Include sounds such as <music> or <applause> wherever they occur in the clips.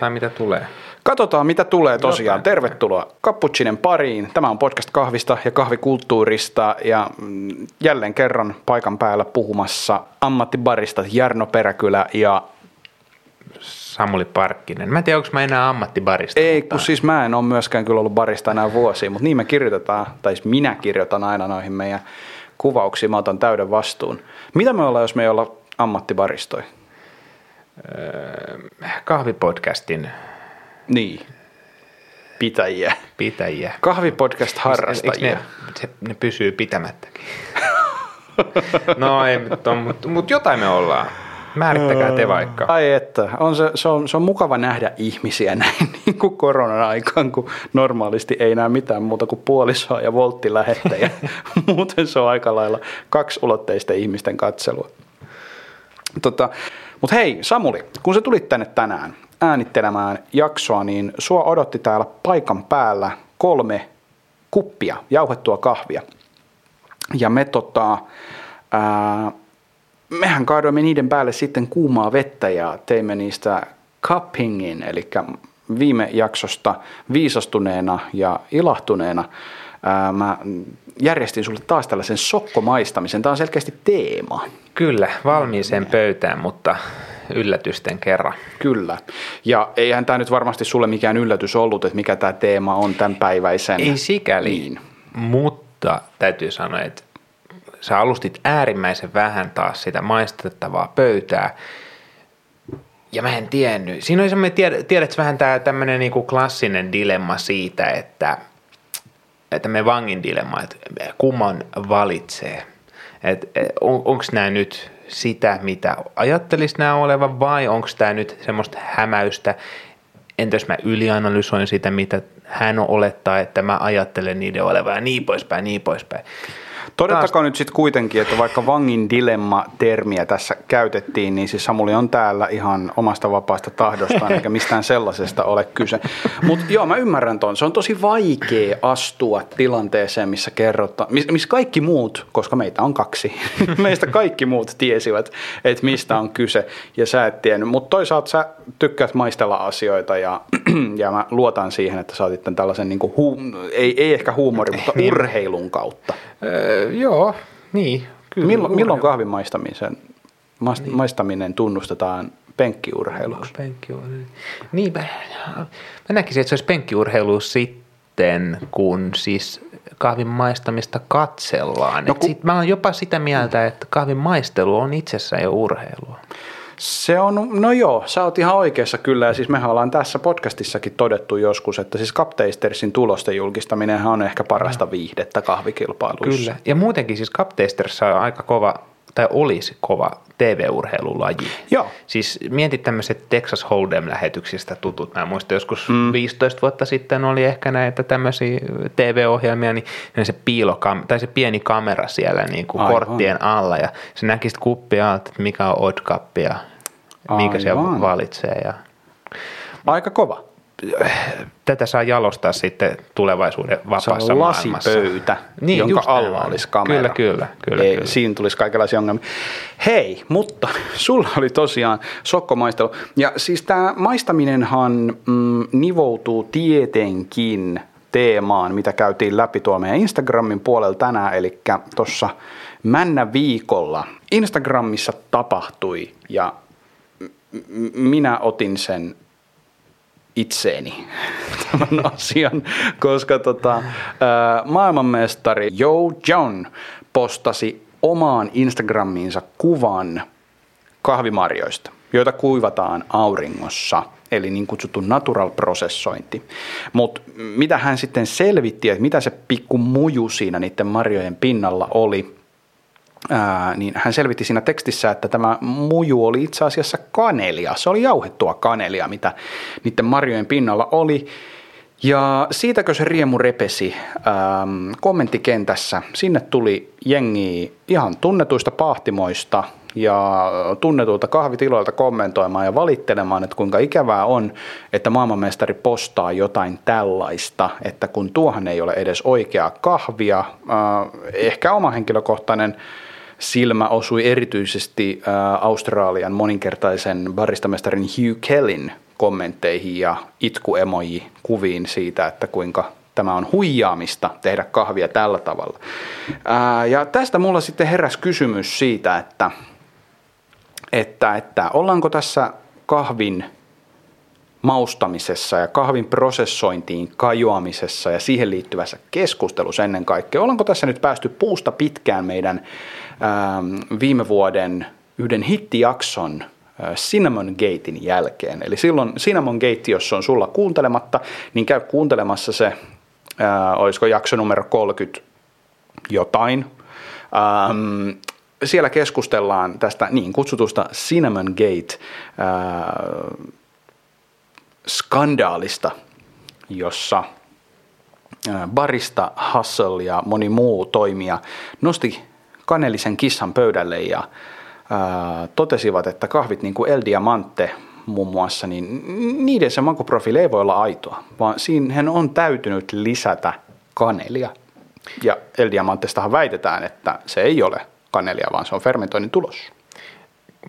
Katsotaan mitä tulee. Katsotaan, mitä tulee tosiaan. Tervetuloa Kapputsinen pariin. Tämä on podcast kahvista ja kahvikulttuurista ja mm, jälleen kerran paikan päällä puhumassa ammattibarista Jarno Peräkylä ja Samuli Parkkinen. Mä en tiedä, onko mä enää ammattibarista. ei, mutta kun siis mä en ole myöskään kyllä ollut barista enää vuosia, mutta niin me kirjoitetaan, tai siis minä kirjoitan aina noihin meidän kuvauksiin, mä otan täyden vastuun. Mitä me ollaan, jos me ei olla ammattibaristoja? Kahvipodcastin Niin, pitäjiä. pitäjiä. Kahvipodcast Eikö harrastajia. ne, se, ne pysyy pitämättäkin? <laughs> no ei, mutta mut, mut jotain me ollaan. Määrittäkää te vaikka. Ai että, on se, se, on, se on mukava nähdä ihmisiä <laughs> näin niin kuin koronan aikaan, kun normaalisti ei näe mitään muuta kuin puolisoa ja volttilähettäjä. <laughs> Muuten se on aika lailla kaksulotteisten ihmisten katselua. Tota, Mutta hei Samuli, kun sä tulit tänne tänään äänittelemään jaksoa, niin sua odotti täällä paikan päällä kolme kuppia jauhettua kahvia. Ja me tota, ää, mehän kaadoimme niiden päälle sitten kuumaa vettä ja teimme niistä cuppingin, eli viime jaksosta viisastuneena ja ilahtuneena ää, mä järjestin sulle taas tällaisen sokkomaistamisen. Tämä on selkeästi teema. Kyllä, valmiiseen pöytään, mutta yllätysten kerran. Kyllä. Ja eihän tämä nyt varmasti sulle mikään yllätys ollut, että mikä tämä teema on tämän päiväisen. Ei sikäli, Niin. mutta täytyy sanoa, että sä alustit äärimmäisen vähän taas sitä maistettavaa pöytää. Ja mä en tiennyt. Siinä oli semmoinen, tiedät, tiedätkö vähän tämä tämmöinen niinku klassinen dilemma siitä, että, me vangin dilemma, että kumman valitsee. Että on, onko nämä nyt sitä, mitä ajattelis nämä olevan, vai onko tämä nyt semmoista hämäystä, entä jos mä ylianalysoin sitä, mitä hän olettaa, että mä ajattelen niiden olevan ja niin poispäin, niin poispäin. Todettakoon nyt sitten kuitenkin, että vaikka vangin dilemma-termiä tässä käytettiin, niin siis Samuli on täällä ihan omasta vapaasta tahdostaan, eikä mistään sellaisesta ole kyse. Mutta joo, mä ymmärrän ton. Se on tosi vaikea astua tilanteeseen, missä kerrotaan, missä miss kaikki muut, koska meitä on kaksi, <laughs> meistä kaikki muut tiesivät, että mistä on kyse, ja sä et tiennyt. Mutta toisaalta sä tykkäät maistella asioita, ja, <clears throat> ja mä luotan siihen, että sä oot sitten tällaisen, niinku hu, ei, ei ehkä huumorin, mutta urheilun kautta. Öö, joo, niin. Kyllä, Milloin, milloin kahvin maistamisen, maist, niin. maistaminen tunnustetaan penkkiurheiluksi? Penkkiurheilu. Niin, mä, mä näkisin, että se olisi penkkiurheilu sitten, kun siis kahvin maistamista katsellaan. No No, ku- sit mä oon jopa sitä mieltä, että kahvin maistelu on itsessään jo urheilua. Se on, no joo, sä oot ihan oikeassa kyllä, ja siis mehän ollaan tässä podcastissakin todettu joskus, että siis Captaistersin tulosten julkistaminen on ehkä parasta viihdettä kahvikilpailuissa. Kyllä. Ja muutenkin siis Captaisterissa on aika kova, tai olisi kova TV-urheilulaji. Joo. Siis mietit tämmöiset Texas Hold'em-lähetyksistä tutut. Mä muistan joskus mm. 15 vuotta sitten oli ehkä näitä tämmöisiä TV-ohjelmia, niin se piilokam, tai se pieni kamera siellä niin kuin Aivan. korttien alla ja se näki sitä kuppia että mikä on odd cup ja mikä se Aivan. valitsee ja Aika kova. Tätä saa jalostaa sitten tulevaisuuden Se vapaassa on maailmassa. lasipöytä, Niin, jonka alla näin. olisi kamera. Kyllä, kyllä, kyllä, Ei, kyllä. Siinä tulisi kaikenlaisia ongelmia. Hei, mutta <laughs> sulla oli tosiaan sokkomaistelu. Ja siis tämä maistaminenhan mm, nivoutuu tietenkin teemaan, mitä käytiin läpi tuolla meidän Instagramin puolella tänään, eli tuossa männä viikolla Instagramissa tapahtui ja minä otin sen itseeni <laughs> tämän asian, koska tota, maailmanmestari Joe John postasi omaan Instagramiinsa kuvan kahvimarjoista, joita kuivataan auringossa, eli niin kutsuttu natural prosessointi. Mutta mitä hän sitten selvitti, että mitä se pikku muju siinä niiden marjojen pinnalla oli, Ää, niin hän selvitti siinä tekstissä, että tämä muju oli itse asiassa kanelia. Se oli jauhettua kanelia, mitä niiden marjojen pinnalla oli. Ja siitäkö se riemu repesi ähm, kommenttikentässä. Sinne tuli jengi ihan tunnetuista pahtimoista ja tunnetuilta kahvitiloilta kommentoimaan ja valittelemaan, että kuinka ikävää on, että maailmanmestari postaa jotain tällaista, että kun tuohan ei ole edes oikeaa kahvia, äh, ehkä oma henkilökohtainen silmä osui erityisesti äh, Australian moninkertaisen baristamestarin Hugh Kellin kommentteihin ja itkuemoji kuviin siitä, että kuinka tämä on huijaamista tehdä kahvia tällä tavalla. Ää, ja tästä mulla sitten heräsi kysymys siitä, että, että, että ollaanko tässä kahvin maustamisessa ja kahvin prosessointiin kajoamisessa ja siihen liittyvässä keskustelussa ennen kaikkea. Ollaanko tässä nyt päästy puusta pitkään meidän viime vuoden yhden hittijakson Cinnamon Gatein jälkeen. Eli silloin Cinnamon Gate, jos on sulla kuuntelematta, niin käy kuuntelemassa se ää, olisiko jakso numero 30 jotain. Ähm, siellä keskustellaan tästä niin kutsutusta Cinnamon Gate ää, skandaalista, jossa barista Hustle ja moni muu toimija nosti kanelisen kissan pöydälle ja ää, totesivat, että kahvit niin kuin El Diamante muun muassa, niin niiden se makuprofiili ei voi olla aitoa, vaan siihen on täytynyt lisätä kanelia. Ja El Diamantestahan väitetään, että se ei ole kanelia, vaan se on fermentoinnin tulos.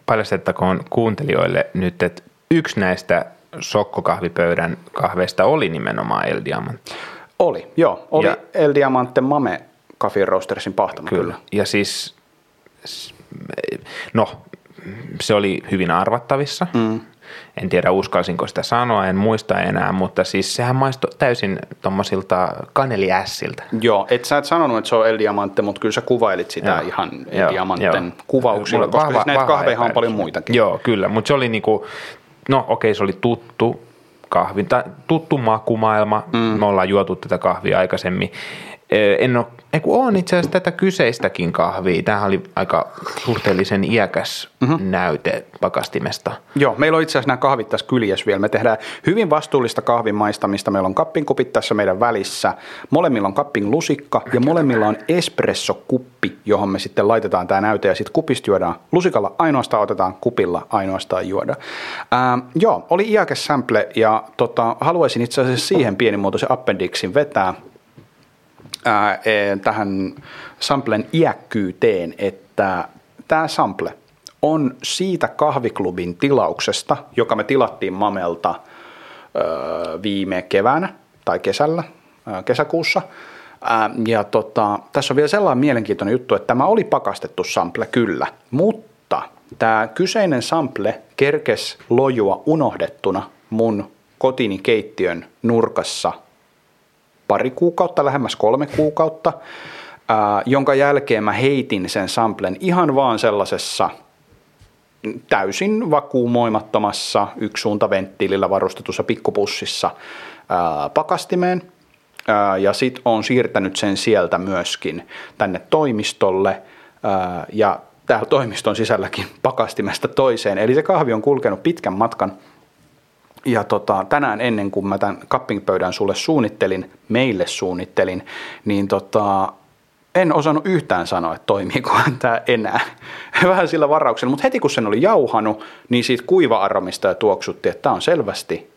Paljastettakoon kuuntelijoille nyt, että yksi näistä sokkokahvipöydän kahveista oli nimenomaan El Diamante. Oli, joo. Oli ja, El Diamante Mame Coffee Roastersin pahtama. Kyllä. kyllä. Ja siis, no, se oli hyvin arvattavissa. Mm. En tiedä uskalsinko sitä sanoa, en muista enää, mutta siis sehän maistui täysin tommosilta kaneliässiltä. Joo, et sä et sanonut, että se on El Diamante, mutta kyllä sä kuvailit sitä joo, ihan El Diamanten kuvauksilla, koska vahva, siis näitä kahveja on paljon muitakin. Joo, kyllä, mutta se oli niinku, no okei, se oli tuttu kahvi, tuttu makumaailma, mm. me ollaan juotu tätä kahvia aikaisemmin, en ole, ei kun on itse asiassa tätä kyseistäkin kahvia. Tämähän oli aika suhteellisen iäkäs mm-hmm. näyte pakastimesta. Joo, meillä on itse asiassa nämä kahvit tässä kyljessä vielä. Me tehdään hyvin vastuullista kahvin maistamista. Meillä on kappinkupit tässä meidän välissä. Molemmilla on kappin lusikka ja molemmilla on espressokuppi, johon me sitten laitetaan tämä näyte ja sitten kupista juodaan. Lusikalla ainoastaan otetaan, kupilla ainoastaan juoda. Ää, joo, oli iäkäs sample ja tota, haluaisin itse asiassa siihen pienimuotoisen appendixin vetää – e, tähän samplen iäkkyyteen, että tämä sample on siitä kahviklubin tilauksesta, joka me tilattiin Mamelta ää, viime keväänä tai kesällä, ää, kesäkuussa. Ja tota, tässä on vielä sellainen mielenkiintoinen juttu, että tämä oli pakastettu sample kyllä, mutta tämä kyseinen sample kerkes lojua unohdettuna mun kotini keittiön nurkassa pari kuukautta, lähemmäs kolme kuukautta, ää, jonka jälkeen mä heitin sen samplen ihan vaan sellaisessa täysin vakuumoimattomassa yksisuuntaventtiilillä varustetussa pikkupussissa ää, pakastimeen. Ää, ja sit on siirtänyt sen sieltä myöskin tänne toimistolle ää, ja täällä toimiston sisälläkin <laughs> pakastimesta toiseen. Eli se kahvi on kulkenut pitkän matkan – ja tota, tänään ennen kuin mä tämän cupping-pöydän sulle suunnittelin, meille suunnittelin, niin tota, en osannut yhtään sanoa, että toimiiko <laughs> tämä enää. <laughs> Vähän sillä varauksella, mutta heti kun sen oli jauhanut, niin siitä kuiva-aromista ja tuoksutti, että tämä on selvästi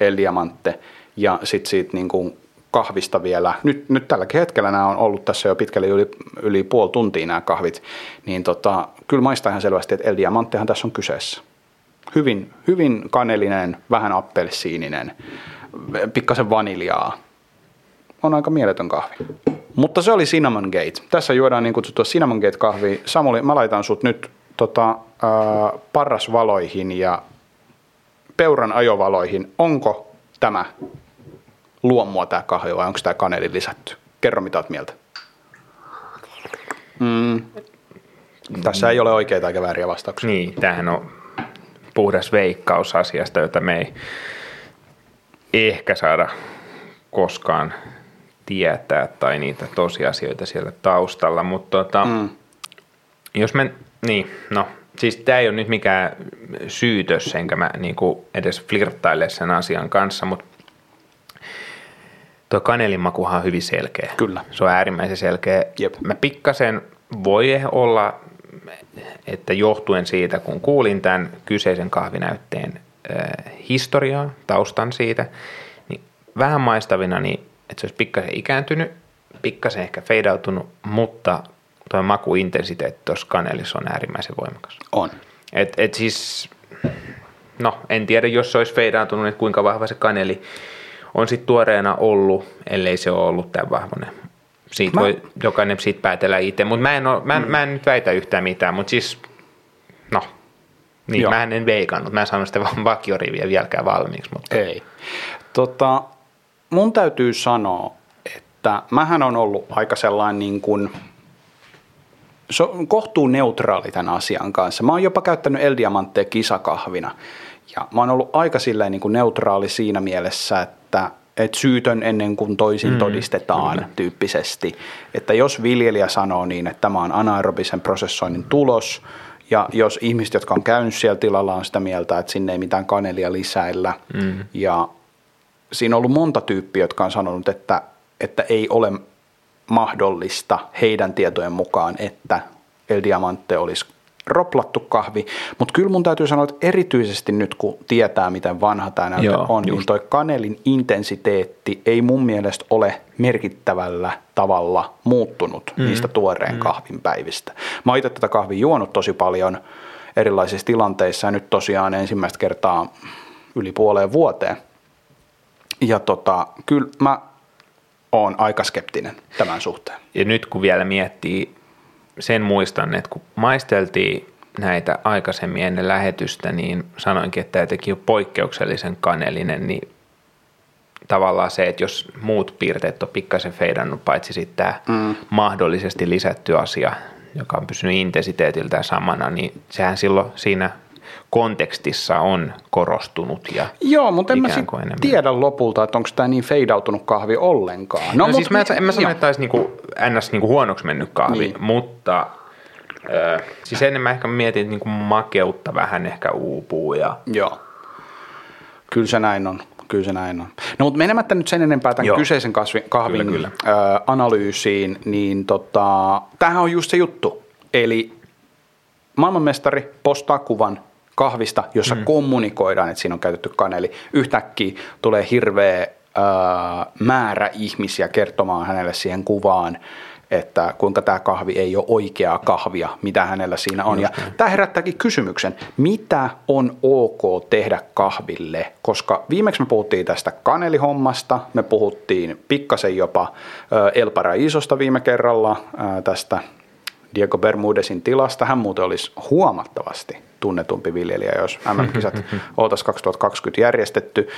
El Diamante. Ja sitten siitä niin kuin kahvista vielä, nyt, nyt tälläkin hetkellä nämä on ollut tässä jo pitkälle yli, yli puoli tuntia nämä kahvit, niin tota, kyllä maistaa ihan selvästi, että El Diamantehan tässä on kyseessä hyvin, hyvin kanelinen, vähän appelsiininen, pikkasen vaniljaa. On aika mieletön kahvi. Mutta se oli Cinnamon Gate. Tässä juodaan niin kutsuttua Cinnamon Gate kahvi. Samuli, mä laitan sut nyt tota, äh, parrasvaloihin ja peuran ajovaloihin. Onko tämä luomua tämä kahvi vai onko tämä kaneli lisätty? Kerro mitä oot mieltä. Mm. Tässä ei ole oikeita eikä vääriä vastauksia. Niin, tämähän on puhdas veikkaus asiasta, jota me ei ehkä saada koskaan tietää tai niitä tosiasioita siellä taustalla, mutta tota, mm. jos me, niin, no, siis tämä ei ole nyt mikään syytös, enkä mä niinku edes flirttaile sen asian kanssa, mutta tuo kanelimakuhan on hyvin selkeä. Kyllä. Se on äärimmäisen selkeä. Jep. Mä pikkasen voi olla että johtuen siitä, kun kuulin tämän kyseisen kahvinäytteen äh, historiaa, taustan siitä, niin vähän maistavina, niin että se olisi pikkasen ikääntynyt, pikkasen ehkä feidautunut, mutta tuo makuintensiteetti tuossa kanelissa on äärimmäisen voimakas. On. Et, et siis, no en tiedä, jos se olisi feidaantunut, että kuinka vahva se kaneli on sitten tuoreena ollut, ellei se ole ollut tämän vahvainen. Siitä Mä- voi jokainen siitä päätellä itse, mutta mä en, oo, mä, mm. mä en nyt väitä yhtään mitään, mutta siis, no, niin, Joo. mä en veikannut, mä en saanut sitä vakioriviä vieläkään valmiiksi, mutta Ei. Tota, mun täytyy sanoa, että mähän on ollut aika sellainen niin kuin, se on kohtuu neutraali tämän asian kanssa. Mä oon jopa käyttänyt El Diamanttea kisakahvina. Ja mä oon ollut aika silleen niin kuin neutraali siinä mielessä, että et syytön ennen kuin toisin mm, todistetaan kyllä. tyyppisesti. Että jos viljelijä sanoo niin, että tämä on anaerobisen prosessoinnin tulos, ja jos ihmiset, jotka on käynyt siellä tilalla, on sitä mieltä, että sinne ei mitään kanelia lisäillä, mm. ja siinä on ollut monta tyyppiä, jotka on sanonut, että, että ei ole mahdollista heidän tietojen mukaan, että El Diamante olisi roplattu kahvi, mutta kyllä mun täytyy sanoa, että erityisesti nyt kun tietää, miten vanha tämä näyte Joo, on, just. niin toi kanelin intensiteetti ei mun mielestä ole merkittävällä tavalla muuttunut mm. niistä tuoreen mm. kahvin päivistä. Mä oon itse tätä kahvia juonut tosi paljon erilaisissa tilanteissa ja nyt tosiaan ensimmäistä kertaa yli puoleen vuoteen. Ja tota, kyllä mä oon aika skeptinen tämän suhteen. Ja nyt kun vielä miettii, sen muistan, että kun maisteltiin näitä aikaisemmin ennen lähetystä, niin sanoinkin, että tämä teki jo poikkeuksellisen kanelinen, niin tavallaan se, että jos muut piirteet on pikkasen feidannut, paitsi sitten tämä mm. mahdollisesti lisätty asia, joka on pysynyt intensiteetiltään samana, niin sehän silloin siinä kontekstissa on korostunut. Ja Joo, mutta en mä sit enemmän. tiedä lopulta, että onko tämä niin feidautunut kahvi ollenkaan. No, no mut siis mä, en- mä sano, että olisi niinku, ns. Niinku huonoksi mennyt kahvi, Niin. mutta ö, siis ennen mä ehkä mietin, että niinku makeutta vähän ehkä uupuu ja Joo. Kyllä se näin on. Kyllä se näin on. No mutta menemättä nyt sen enempää tämän Joo. kyseisen kasvi, kahvin Kyllä, Ö, analyysiin, niin tota, tämähän on just se juttu. Eli maailmanmestari postaa kuvan kahvista, jossa mm. kommunikoidaan, että siinä on käytetty kaneli. Yhtäkkiä tulee hirveä ö, määrä ihmisiä kertomaan hänelle siihen kuvaan, että kuinka tämä kahvi ei ole oikeaa kahvia, mitä hänellä siinä on. Ja tämä herättääkin kysymyksen, mitä on ok tehdä kahville, koska viimeksi me puhuttiin tästä kanelihommasta, me puhuttiin pikkasen jopa ö, El Paraisosta viime kerralla, ö, tästä Diego Bermudesin tilasta. Hän muuten olisi huomattavasti tunnetumpi viljelijä, jos MM-kisat oltaisiin 2020 järjestetty.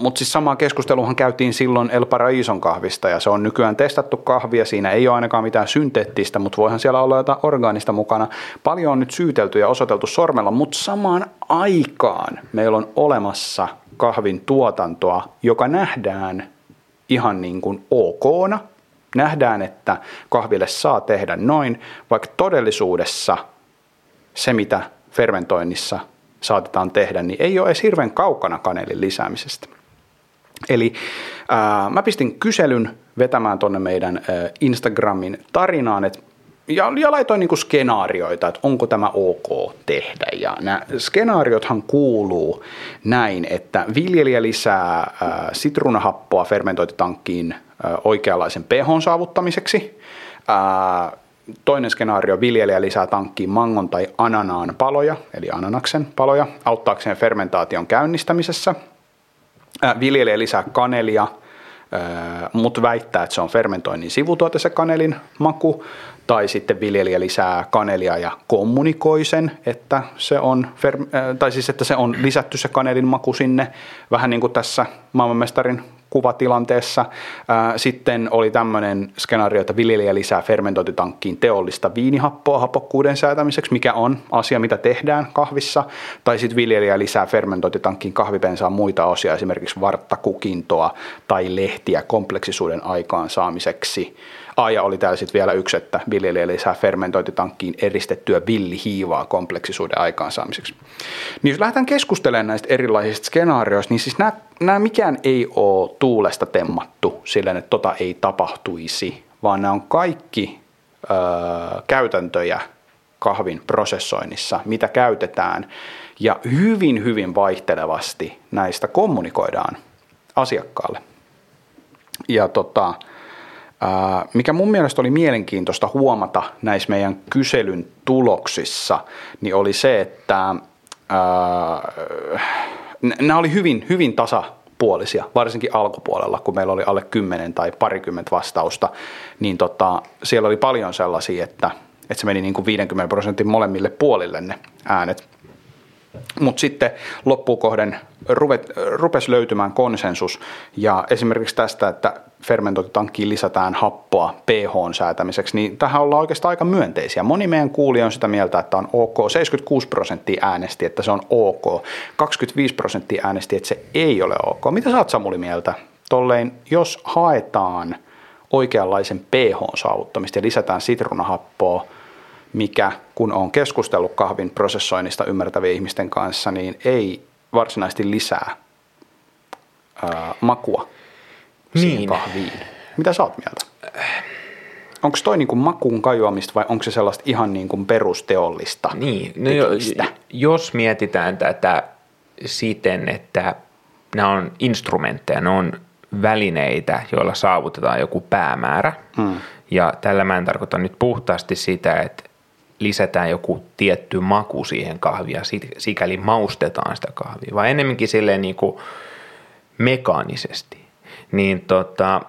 Mutta siis samaa keskusteluhan käytiin silloin El Paraison kahvista ja se on nykyään testattu kahvi ja siinä ei ole ainakaan mitään synteettistä, mutta voihan siellä olla jotain orgaanista mukana. Paljon on nyt syytelty ja osoiteltu sormella, mutta samaan aikaan meillä on olemassa kahvin tuotantoa, joka nähdään ihan niin kuin okna, nähdään, että kahville saa tehdä noin, vaikka todellisuudessa se, mitä fermentoinnissa saatetaan tehdä, niin ei ole edes hirveän kaukana kanelin lisäämisestä. Eli ää, mä pistin kyselyn vetämään tuonne meidän ää, Instagramin tarinaan, että ja, ja laitoin niinku skenaarioita, että onko tämä ok tehdä. Ja nämä skenaariothan kuuluu näin, että viljelijä lisää ää, sitruunahappoa fermentointitankkiin ää, oikeanlaisen pH saavuttamiseksi. Ää, toinen skenaario, viljelijä lisää tankkiin mangon tai ananaan paloja, eli ananaksen paloja, auttaakseen fermentaation käynnistämisessä. Viljelijä lisää kanelia, mutta väittää, että se on fermentoinnin sivutuote se kanelin maku, tai sitten viljelijä lisää kanelia ja kommunikoi sen, että se on, tai siis että se on lisätty se kanelin maku sinne, vähän niin kuin tässä maailmanmestarin kuvatilanteessa. Sitten oli tämmöinen skenaario, että viljelijä lisää fermentointitankkiin teollista viinihappoa hapokkuuden säätämiseksi, mikä on asia, mitä tehdään kahvissa. Tai sitten viljelijä lisää fermentointitankkiin kahvipensaan muita osia, esimerkiksi varttakukintoa tai lehtiä kompleksisuuden aikaansaamiseksi. Ah, ja oli täällä sitten vielä yksi, että viljelijä lisää fermentointitankkiin eristettyä villihiivaa kompleksisuuden aikaansaamiseksi. Niin jos lähdetään keskustelemaan näistä erilaisista skenaarioista, niin siis nämä, mikään ei ole tuulesta temmattu silleen, että tota ei tapahtuisi, vaan nämä on kaikki öö, käytäntöjä kahvin prosessoinnissa, mitä käytetään, ja hyvin, hyvin vaihtelevasti näistä kommunikoidaan asiakkaalle. Ja tota, mikä mun mielestä oli mielenkiintoista huomata näissä meidän kyselyn tuloksissa, niin oli se, että nämä oli hyvin, hyvin tasapuolisia, varsinkin alkupuolella, kun meillä oli alle 10 tai parikymmentä vastausta, niin tota, siellä oli paljon sellaisia, että, että se meni niin kuin 50 prosentin molemmille puolille ne äänet. Mutta sitten loppukohden rupesi löytymään konsensus ja esimerkiksi tästä, että fermentointitankkiin lisätään happoa pH säätämiseksi, niin tähän ollaan oikeastaan aika myönteisiä. Moni meidän kuulija on sitä mieltä, että on ok. 76 prosenttia äänesti, että se on ok. 25 prosenttia äänesti, että se ei ole ok. Mitä sä oot Samuli mieltä? Tollein, jos haetaan oikeanlaisen pH saavuttamista ja lisätään sitruunahappoa, mikä kun on keskustellut kahvin prosessoinnista ymmärtävien ihmisten kanssa, niin ei varsinaisesti lisää ää, makua siihen niin. kahviin. Mitä sä oot mieltä? Onko toi niin kuin makuun kajoamista vai onko se sellaista ihan niin kuin perusteollista Niin, no jo, jos mietitään tätä siten, että nämä on instrumentteja, ne on välineitä, joilla saavutetaan joku päämäärä. Hmm. Ja tällä mä en tarkoita nyt puhtaasti sitä, että lisätään joku tietty maku siihen kahvia, sikäli maustetaan sitä kahvia, vaan enemmänkin silleen niin kuin mekaanisesti. Niin tota,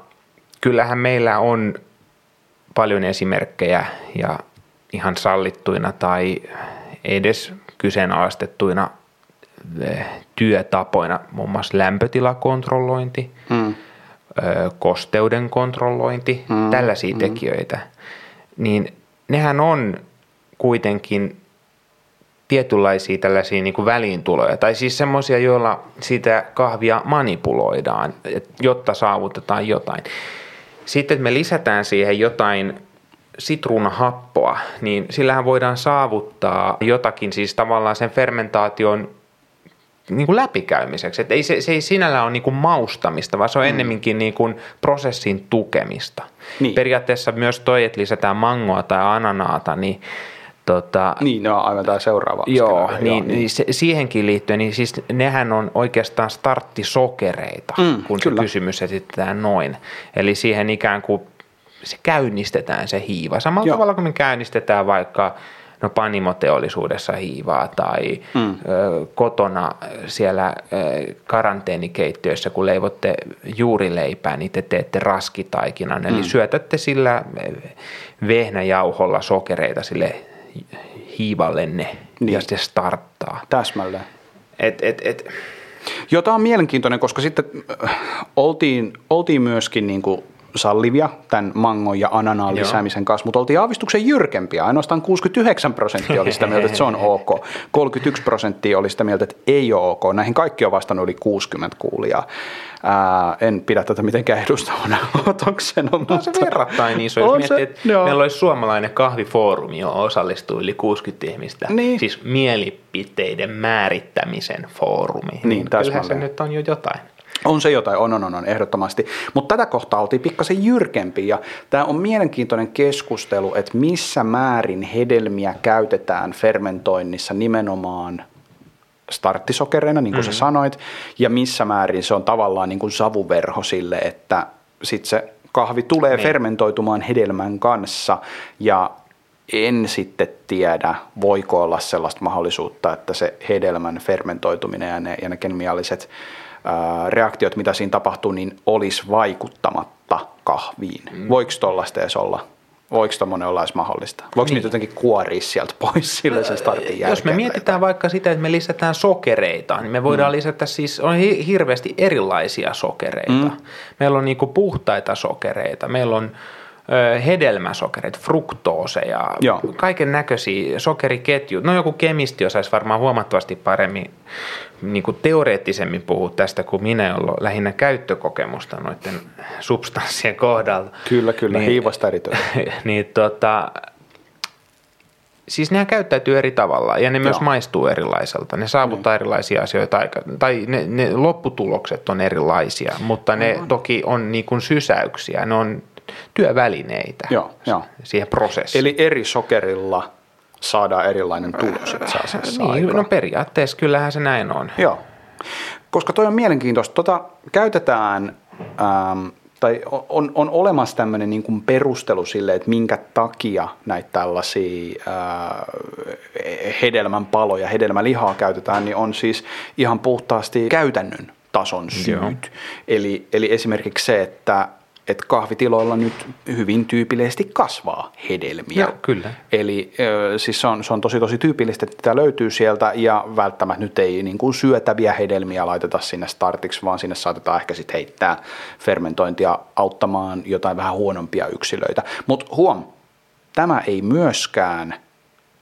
kyllähän meillä on paljon esimerkkejä ja ihan sallittuina tai edes kyseenalaistettuina eh, työtapoina, muun muassa lämpötilakontrollointi, mm. kosteuden kontrollointi, mm. tällaisia mm. tekijöitä, niin nehän on kuitenkin tietynlaisia tällaisia niin kuin väliintuloja, tai siis semmoisia, joilla sitä kahvia manipuloidaan, jotta saavutetaan jotain. Sitten, että me lisätään siihen jotain sitruunahappoa, niin sillähän voidaan saavuttaa jotakin, siis tavallaan sen fermentaation niin kuin läpikäymiseksi. Että ei, se, se ei sinällä ole niin kuin maustamista, vaan se on mm. ennemminkin niin kuin prosessin tukemista. Niin. Periaatteessa myös toi, että lisätään mangoa tai ananaata, niin Tota, niin, no aivan tämä seuraava. Joo, skenaario, niin, joo, niin. niin se, siihenkin liittyen, niin siis nehän on oikeastaan starttisokereita, mm, kun kyllä. se kysymys esitetään noin. Eli siihen ikään kuin se käynnistetään se hiiva. Samalla joo. tavalla kuin me käynnistetään vaikka no panimoteollisuudessa hiivaa tai mm. ö, kotona siellä ö, karanteenikeittiössä, kun leivotte juurileipää, niin te teette raskitaikinan. Mm. Eli syötätte sillä vehnäjauholla sokereita sille hiivallenne niin. ja se starttaa. Täsmälleen. Et, et, et. Joo, tämä on mielenkiintoinen, koska sitten äh, oltiin, oltiin myöskin niin kuin sallivia tämän mangon ja ananaan lisäämisen kanssa, mutta oltiin aavistuksen jyrkempiä. Ainoastaan 69 prosenttia oli sitä mieltä, että se on ok. 31 prosenttia oli sitä mieltä, että ei ole ok. Näihin kaikki on vastannut yli 60 kuulijaa. Ää, en pidä tätä mitenkään edustavana <laughs> otoksena. No mutta... se verrattain iso. Jos miettii, että meillä olisi suomalainen kahvifoorumi, johon osallistuu yli 60 ihmistä. Niin. Siis mielipiteiden määrittämisen foorumi. Niin, niin kyllähän se nyt on jo jotain. On se jotain, on, on, on, on ehdottomasti. Mutta tätä kohtaa oltiin pikkasen jyrkempi ja tämä on mielenkiintoinen keskustelu, että missä määrin hedelmiä käytetään fermentoinnissa nimenomaan starttisokereina, niin kuin mm-hmm. sä sanoit, ja missä määrin se on tavallaan niin kuin savuverho sille, että sitten se kahvi tulee niin. fermentoitumaan hedelmän kanssa ja en sitten tiedä, voiko olla sellaista mahdollisuutta, että se hedelmän fermentoituminen ja ne, ja ne kemialliset reaktiot, mitä siinä tapahtuu, niin olisi vaikuttamatta kahviin. Mm. Voiko tuollaista edes olla? Voiko tuommoinen olla edes mahdollista? Voiko niin. niitä jotenkin kuoria sieltä pois sille sen startin jälkeen? Jos me mietitään vaikka sitä, että me lisätään sokereita, niin me voidaan mm. lisätä siis, on hirveästi erilaisia sokereita. Mm. Meillä on niinku puhtaita sokereita, meillä on hedelmäsokerit, fruktooseja, kaiken näköisiä sokeriketjut. No joku kemisti osaisi varmaan huomattavasti paremmin niin kuin teoreettisemmin puhua tästä kuin minä, jolla on lähinnä käyttökokemusta noiden substanssien kohdalla. Kyllä, kyllä, niin, hiivasta erityisesti. <laughs> niin tota, siis nehän käyttäytyy eri tavalla ja ne Joo. myös maistuu erilaiselta. Ne saavuttaa niin. erilaisia asioita tai ne, ne lopputulokset on erilaisia, mutta ne no. toki on niin kuin sysäyksiä. Ne on työvälineitä Joo, jo. siihen prosessiin. Eli eri sokerilla saadaan erilainen tulos itse asiassa niin, aika. No periaatteessa kyllähän se näin on. Joo, koska toi on mielenkiintoista. Tota, käytetään ähm, tai on, on olemassa tämmöinen niin kuin perustelu sille, että minkä takia näitä tällaisia ää, hedelmän paloja, hedelmälihaa käytetään, niin on siis ihan puhtaasti käytännön tason syyt. Joo. Eli, eli esimerkiksi se, että että kahvitiloilla nyt hyvin tyypillisesti kasvaa hedelmiä. Joo, kyllä. Eli siis se on, se on tosi tosi tyypillistä, että tämä löytyy sieltä ja välttämättä nyt ei niin kuin syötäviä hedelmiä laiteta sinne startiksi, vaan sinne saatetaan ehkä sitten heittää fermentointia auttamaan jotain vähän huonompia yksilöitä. Mutta huom, tämä ei myöskään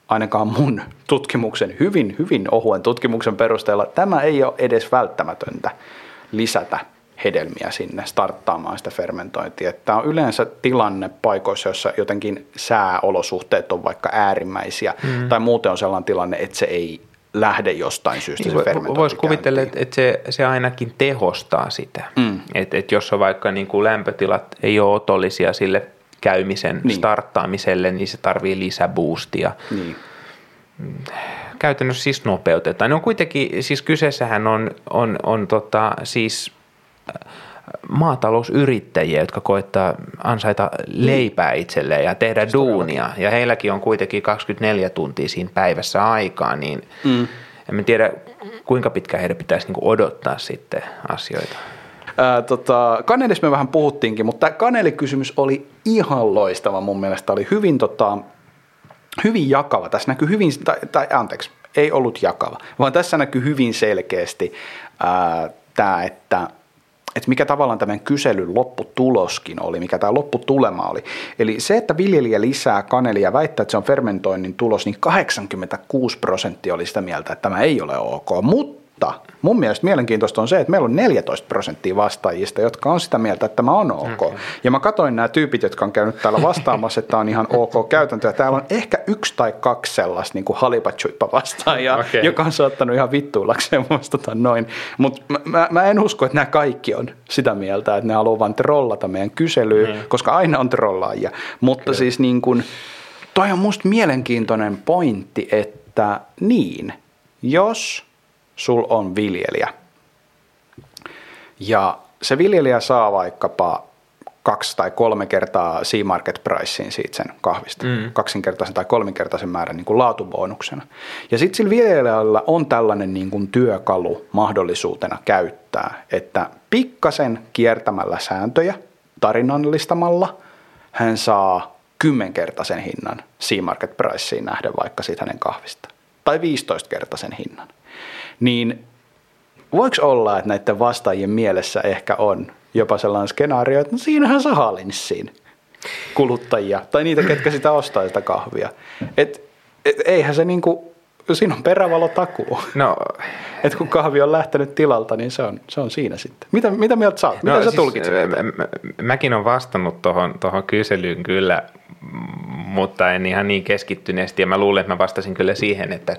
ainakaan mun tutkimuksen, hyvin, hyvin ohuen tutkimuksen perusteella, tämä ei ole edes välttämätöntä lisätä hedelmiä sinne starttaamaan sitä fermentointia. Tämä on yleensä tilanne paikoissa, jossa jotenkin sääolosuhteet on vaikka äärimmäisiä mm. tai muuten on sellainen tilanne, että se ei lähde jostain syystä niin, se fermentointi Voisi kuvitella, että, että se, se ainakin tehostaa sitä. Mm. Että, että jos on vaikka niin kuin lämpötilat ei ole otollisia sille käymisen niin. starttaamiselle, niin se tarvii lisäboostia. Niin. Käytännössä siis nopeutetaan. Ne on kuitenkin, siis kyseessähän on, on, on tota, siis maatalousyrittäjiä, jotka koittaa ansaita leipää itselleen ja tehdä Sitä duunia. Ja heilläkin on kuitenkin 24 tuntia siinä päivässä aikaa, niin mm. en tiedä kuinka pitkä heidän pitäisi niinku odottaa sitten asioita. Ää, tota, kanelissa me vähän puhuttiinkin, mutta tämä kanelikysymys oli ihan loistava mun mielestä. Oli hyvin, tota, hyvin jakava. Tässä näkyy hyvin, tai, tai anteeksi, ei ollut jakava, vaan tässä näkyy hyvin selkeästi tämä, että että mikä tavallaan tämän kyselyn lopputuloskin oli, mikä tämä lopputulema oli. Eli se, että viljelijä lisää kanelia ja väittää, että se on fermentoinnin tulos, niin 86 prosenttia oli sitä mieltä, että tämä ei ole ok. Mutta mutta mun mielestä mielenkiintoista on se, että meillä on 14 prosenttia vastaajista, jotka on sitä mieltä, että tämä on ok. Okay. Ja mä katsoin nämä tyypit, jotka on käynyt täällä vastaamassa, että tämä on ihan ok käytäntö. Ja täällä on ehkä yksi tai kaksi sellaista niin kuin halipachuippa vastaajaa, okay. joka on saattanut ihan vittuillakseen vastata noin. Mutta mä, mä, mä, en usko, että nämä kaikki on sitä mieltä, että ne haluaa vain trollata meidän kyselyyn, mm. koska aina on trollaajia. Mutta Kyllä. siis niin kuin, toi on musta mielenkiintoinen pointti, että niin, jos sul on viljelijä. Ja se viljelijä saa vaikkapa kaksi tai kolme kertaa C-market pricein siitä sen kahvista, mm. kaksinkertaisen tai kolminkertaisen määrän niin kuin laatubonuksena. Ja sitten sillä viljelijällä on tällainen niin kuin työkalu mahdollisuutena käyttää, että pikkasen kiertämällä sääntöjä, tarinallistamalla, hän saa kymmenkertaisen hinnan C-market priceen nähden vaikka siitä hänen kahvista. Tai 15-kertaisen hinnan niin voiko olla, että näiden vastaajien mielessä ehkä on jopa sellainen skenaario, että no siinähän saa linssiin kuluttajia tai niitä, ketkä sitä ostaa sitä kahvia. Et, et, eihän se niinku, siinä on perävalo takuu. No, että kun kahvi on lähtenyt tilalta, niin se on, se on siinä sitten. Mitä, mitä mieltä sä oot? Mitä no, sä siis, tulkitset? Mä, mäkin olen vastannut tuohon tohon kyselyyn kyllä, mutta en ihan niin keskittyneesti. Ja mä luulen, että mä vastasin kyllä siihen, että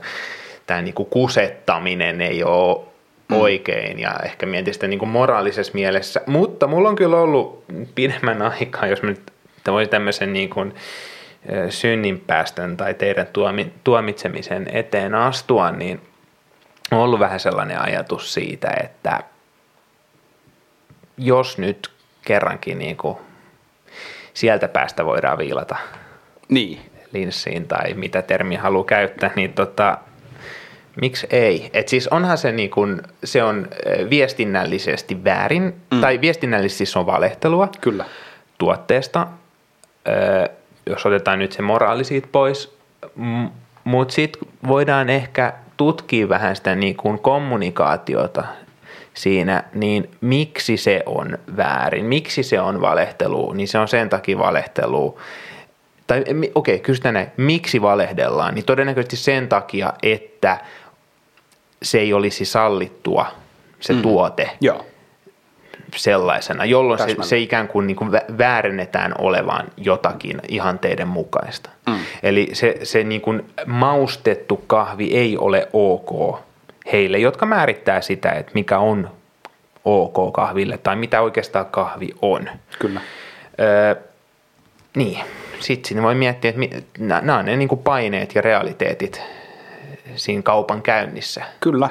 tämä niin kuin kusettaminen ei ole mm. oikein ja ehkä mietin sitä niin kuin moraalisessa mielessä. Mutta mulla on kyllä ollut pidemmän aikaa, jos mä nyt voisin tämmöisen niin kuin synninpäästön tai teidän tuomi, tuomitsemisen eteen astua, niin on ollut vähän sellainen ajatus siitä, että jos nyt kerrankin niin kuin sieltä päästä voidaan viilata niin. linssiin tai mitä termi haluaa käyttää, niin tota, Miksi ei? Et siis onhan se, niin kun, se on viestinnällisesti väärin, mm. tai viestinnällisesti siis on valehtelua Kyllä. tuotteesta, ö, jos otetaan nyt se moraali siitä pois, mutta sitten voidaan ehkä tutkia vähän sitä niin kuin kommunikaatiota siinä, niin miksi se on väärin, miksi se on valehtelu, niin se on sen takia valehtelu, tai okei, okay, kysytään näin, miksi valehdellaan, niin todennäköisesti sen takia, että se ei olisi sallittua, se mm. tuote. Joo sellaisena, jolloin se, se ikään kuin, niin kuin väärennetään olevan jotakin ihanteiden mukaista. Mm. Eli se, se niin kuin maustettu kahvi ei ole ok heille, jotka määrittää sitä, että mikä on ok kahville tai mitä oikeastaan kahvi on. Kyllä. Öö, niin, sitten voi miettiä, että nämä on ne niin kuin paineet ja realiteetit siinä kaupan käynnissä. Kyllä.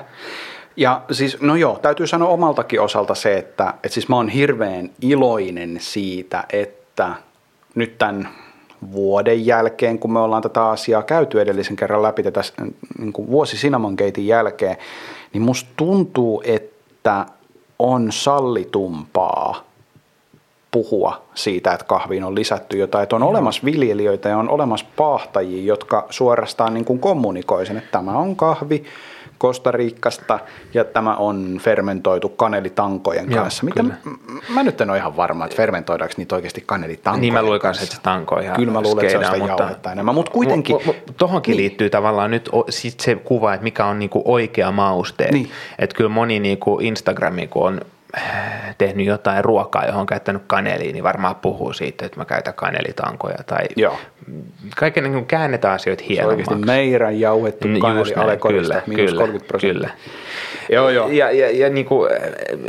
Ja siis, no joo, täytyy sanoa omaltakin osalta se, että, että siis mä oon hirveän iloinen siitä, että nyt tämän vuoden jälkeen, kun me ollaan tätä asiaa käyty edellisen kerran läpi tätä niin kuin vuosi Cinnamon Gatein jälkeen, niin musta tuntuu, että on sallitumpaa puhua siitä, että kahviin on lisätty jotain, että on olemassa viljelijöitä ja on olemassa paahtajia, jotka suorastaan niin kuin kommunikoi sen, että tämä on kahvi, Kostariikasta ja tämä on fermentoitu kanelitankojen Joo, kanssa. Mitä mä, mä nyt en ole ihan varma, että fermentoidaanko niitä oikeasti kanelitankojen Niin mä luin kanssa, että se tanko ihan Kyllä mä luulen, että se on sitä mutta, enemmän, mutta kuitenkin. M- m- tohonkin niin. liittyy tavallaan nyt sit se kuva, että mikä on niinku oikea mauste. Niin. Että kyllä moni niinku Instagrami, kun on tehnyt jotain ruokaa, johon on käyttänyt kanelia, niin varmaan puhuu siitä, että mä käytän kanelitankoja tai Joo. kaiken niin käännetään asioita hienommaksi. Se oikeasti meidän jauhettu mm, kaneli alekorista, kyllä, kyllä, 30 prosenttia. Kyllä. Joo, joo. Ja, ja, ja niin kuin,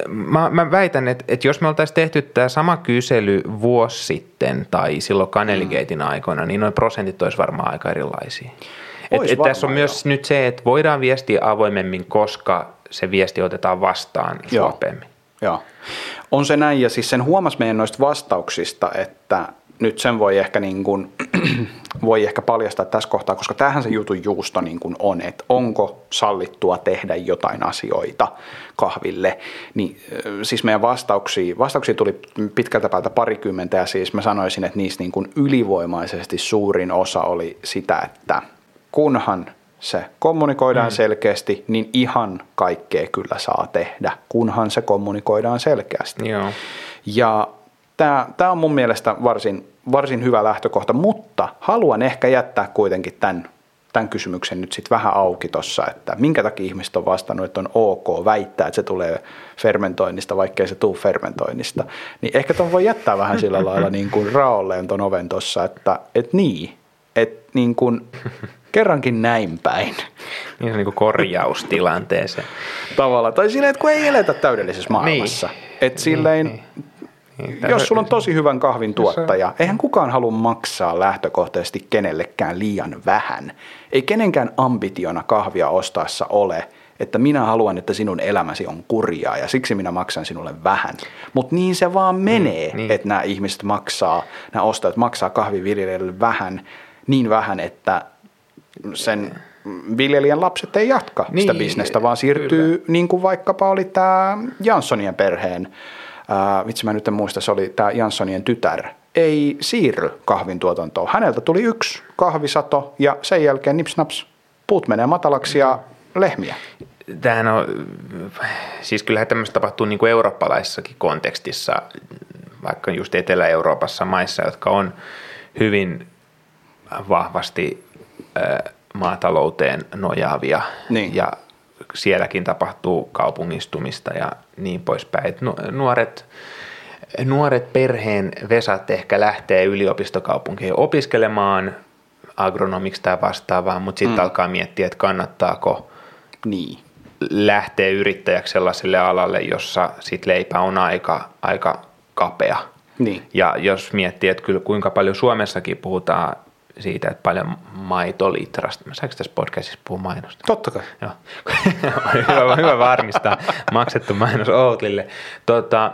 mä, mä väitän, että, että jos me oltaisiin tehty tämä sama kysely vuosi sitten tai silloin kaneligeitin mm. aikoina, niin noin prosentit olisi varmaan aika erilaisia. Et, et tässä on joo. myös nyt se, että voidaan viestiä avoimemmin, koska se viesti otetaan vastaan suopeammin. Joo. On se näin, ja siis sen huomasi meidän noista vastauksista, että nyt sen voi ehkä, niin kuin, <clears throat> voi ehkä paljastaa tässä kohtaa, koska tähän se jutun juusto niin kuin on, että onko sallittua tehdä jotain asioita kahville. Niin, siis meidän vastauksia, vastauksia tuli pitkältä päältä parikymmentä ja siis mä sanoisin, että niistä niin kuin ylivoimaisesti suurin osa oli sitä, että kunhan se kommunikoidaan mm. selkeästi, niin ihan kaikkea kyllä saa tehdä, kunhan se kommunikoidaan selkeästi. Joo. Ja tämä on mun mielestä varsin, varsin hyvä lähtökohta, mutta haluan ehkä jättää kuitenkin tämän, tämän kysymyksen nyt sitten vähän auki tuossa, että minkä takia ihmiset on vastannut, että on ok väittää, että se tulee fermentoinnista, vaikkei se tule fermentoinnista. Niin ehkä tuon voi jättää vähän sillä lailla <laughs> niin kuin raolleen tuon oven tuossa, että, että niin, että niin kuin <laughs> kerrankin näin päin. Niin se niin kuin korjaustilanteeseen. Tavalla. Tai silleen, että kun ei eletä täydellisessä maailmassa. Niin. Että silleen, niin, niin. Niin, jos sulla on tosi hyvän kahvin tuottaja, eihän kukaan halua maksaa lähtökohtaisesti kenellekään liian vähän. Ei kenenkään ambitiona kahvia ostaessa ole, että minä haluan, että sinun elämäsi on kurjaa ja siksi minä maksan sinulle vähän. Mutta niin se vaan menee, mm, niin. että nämä ihmiset maksaa, nämä ostajat maksaa kahviviljelijöille vähän, niin vähän, että sen viljelijän lapset ei jatka niin, sitä bisnestä, vaan siirtyy kyllä. niin kuin vaikkapa oli tämä Janssonien perheen, ää, vitsi mä nyt en muista, se oli tämä Janssonien tytär, ei siirry kahvin tuotantoon. Häneltä tuli yksi kahvisato ja sen jälkeen nipsnaps, puut menee matalaksi ja lehmiä. Tämähän on, siis kyllähän tämmöistä tapahtuu niin kuin eurooppalaisessakin kontekstissa, vaikka just Etelä-Euroopassa maissa, jotka on hyvin vahvasti maatalouteen nojaavia niin. ja sielläkin tapahtuu kaupungistumista ja niin poispäin. Et nuoret, nuoret perheen vesat ehkä lähtee yliopistokaupunkeihin opiskelemaan agronomiksi tai vastaavaa, mutta sitten mm. alkaa miettiä, että kannattaako niin. lähteä yrittäjäksi sellaiselle alalle, jossa sit leipä on aika, aika kapea. Niin. Ja jos miettii, että kyllä kuinka paljon Suomessakin puhutaan siitä, että paljon maitolitrasta. Mä saanko tässä podcastissa puhua mainosta? Totta kai. Joo. <laughs> hyvä, hyvä varmistaa. Maksettu mainos Outlille. Tota, äh,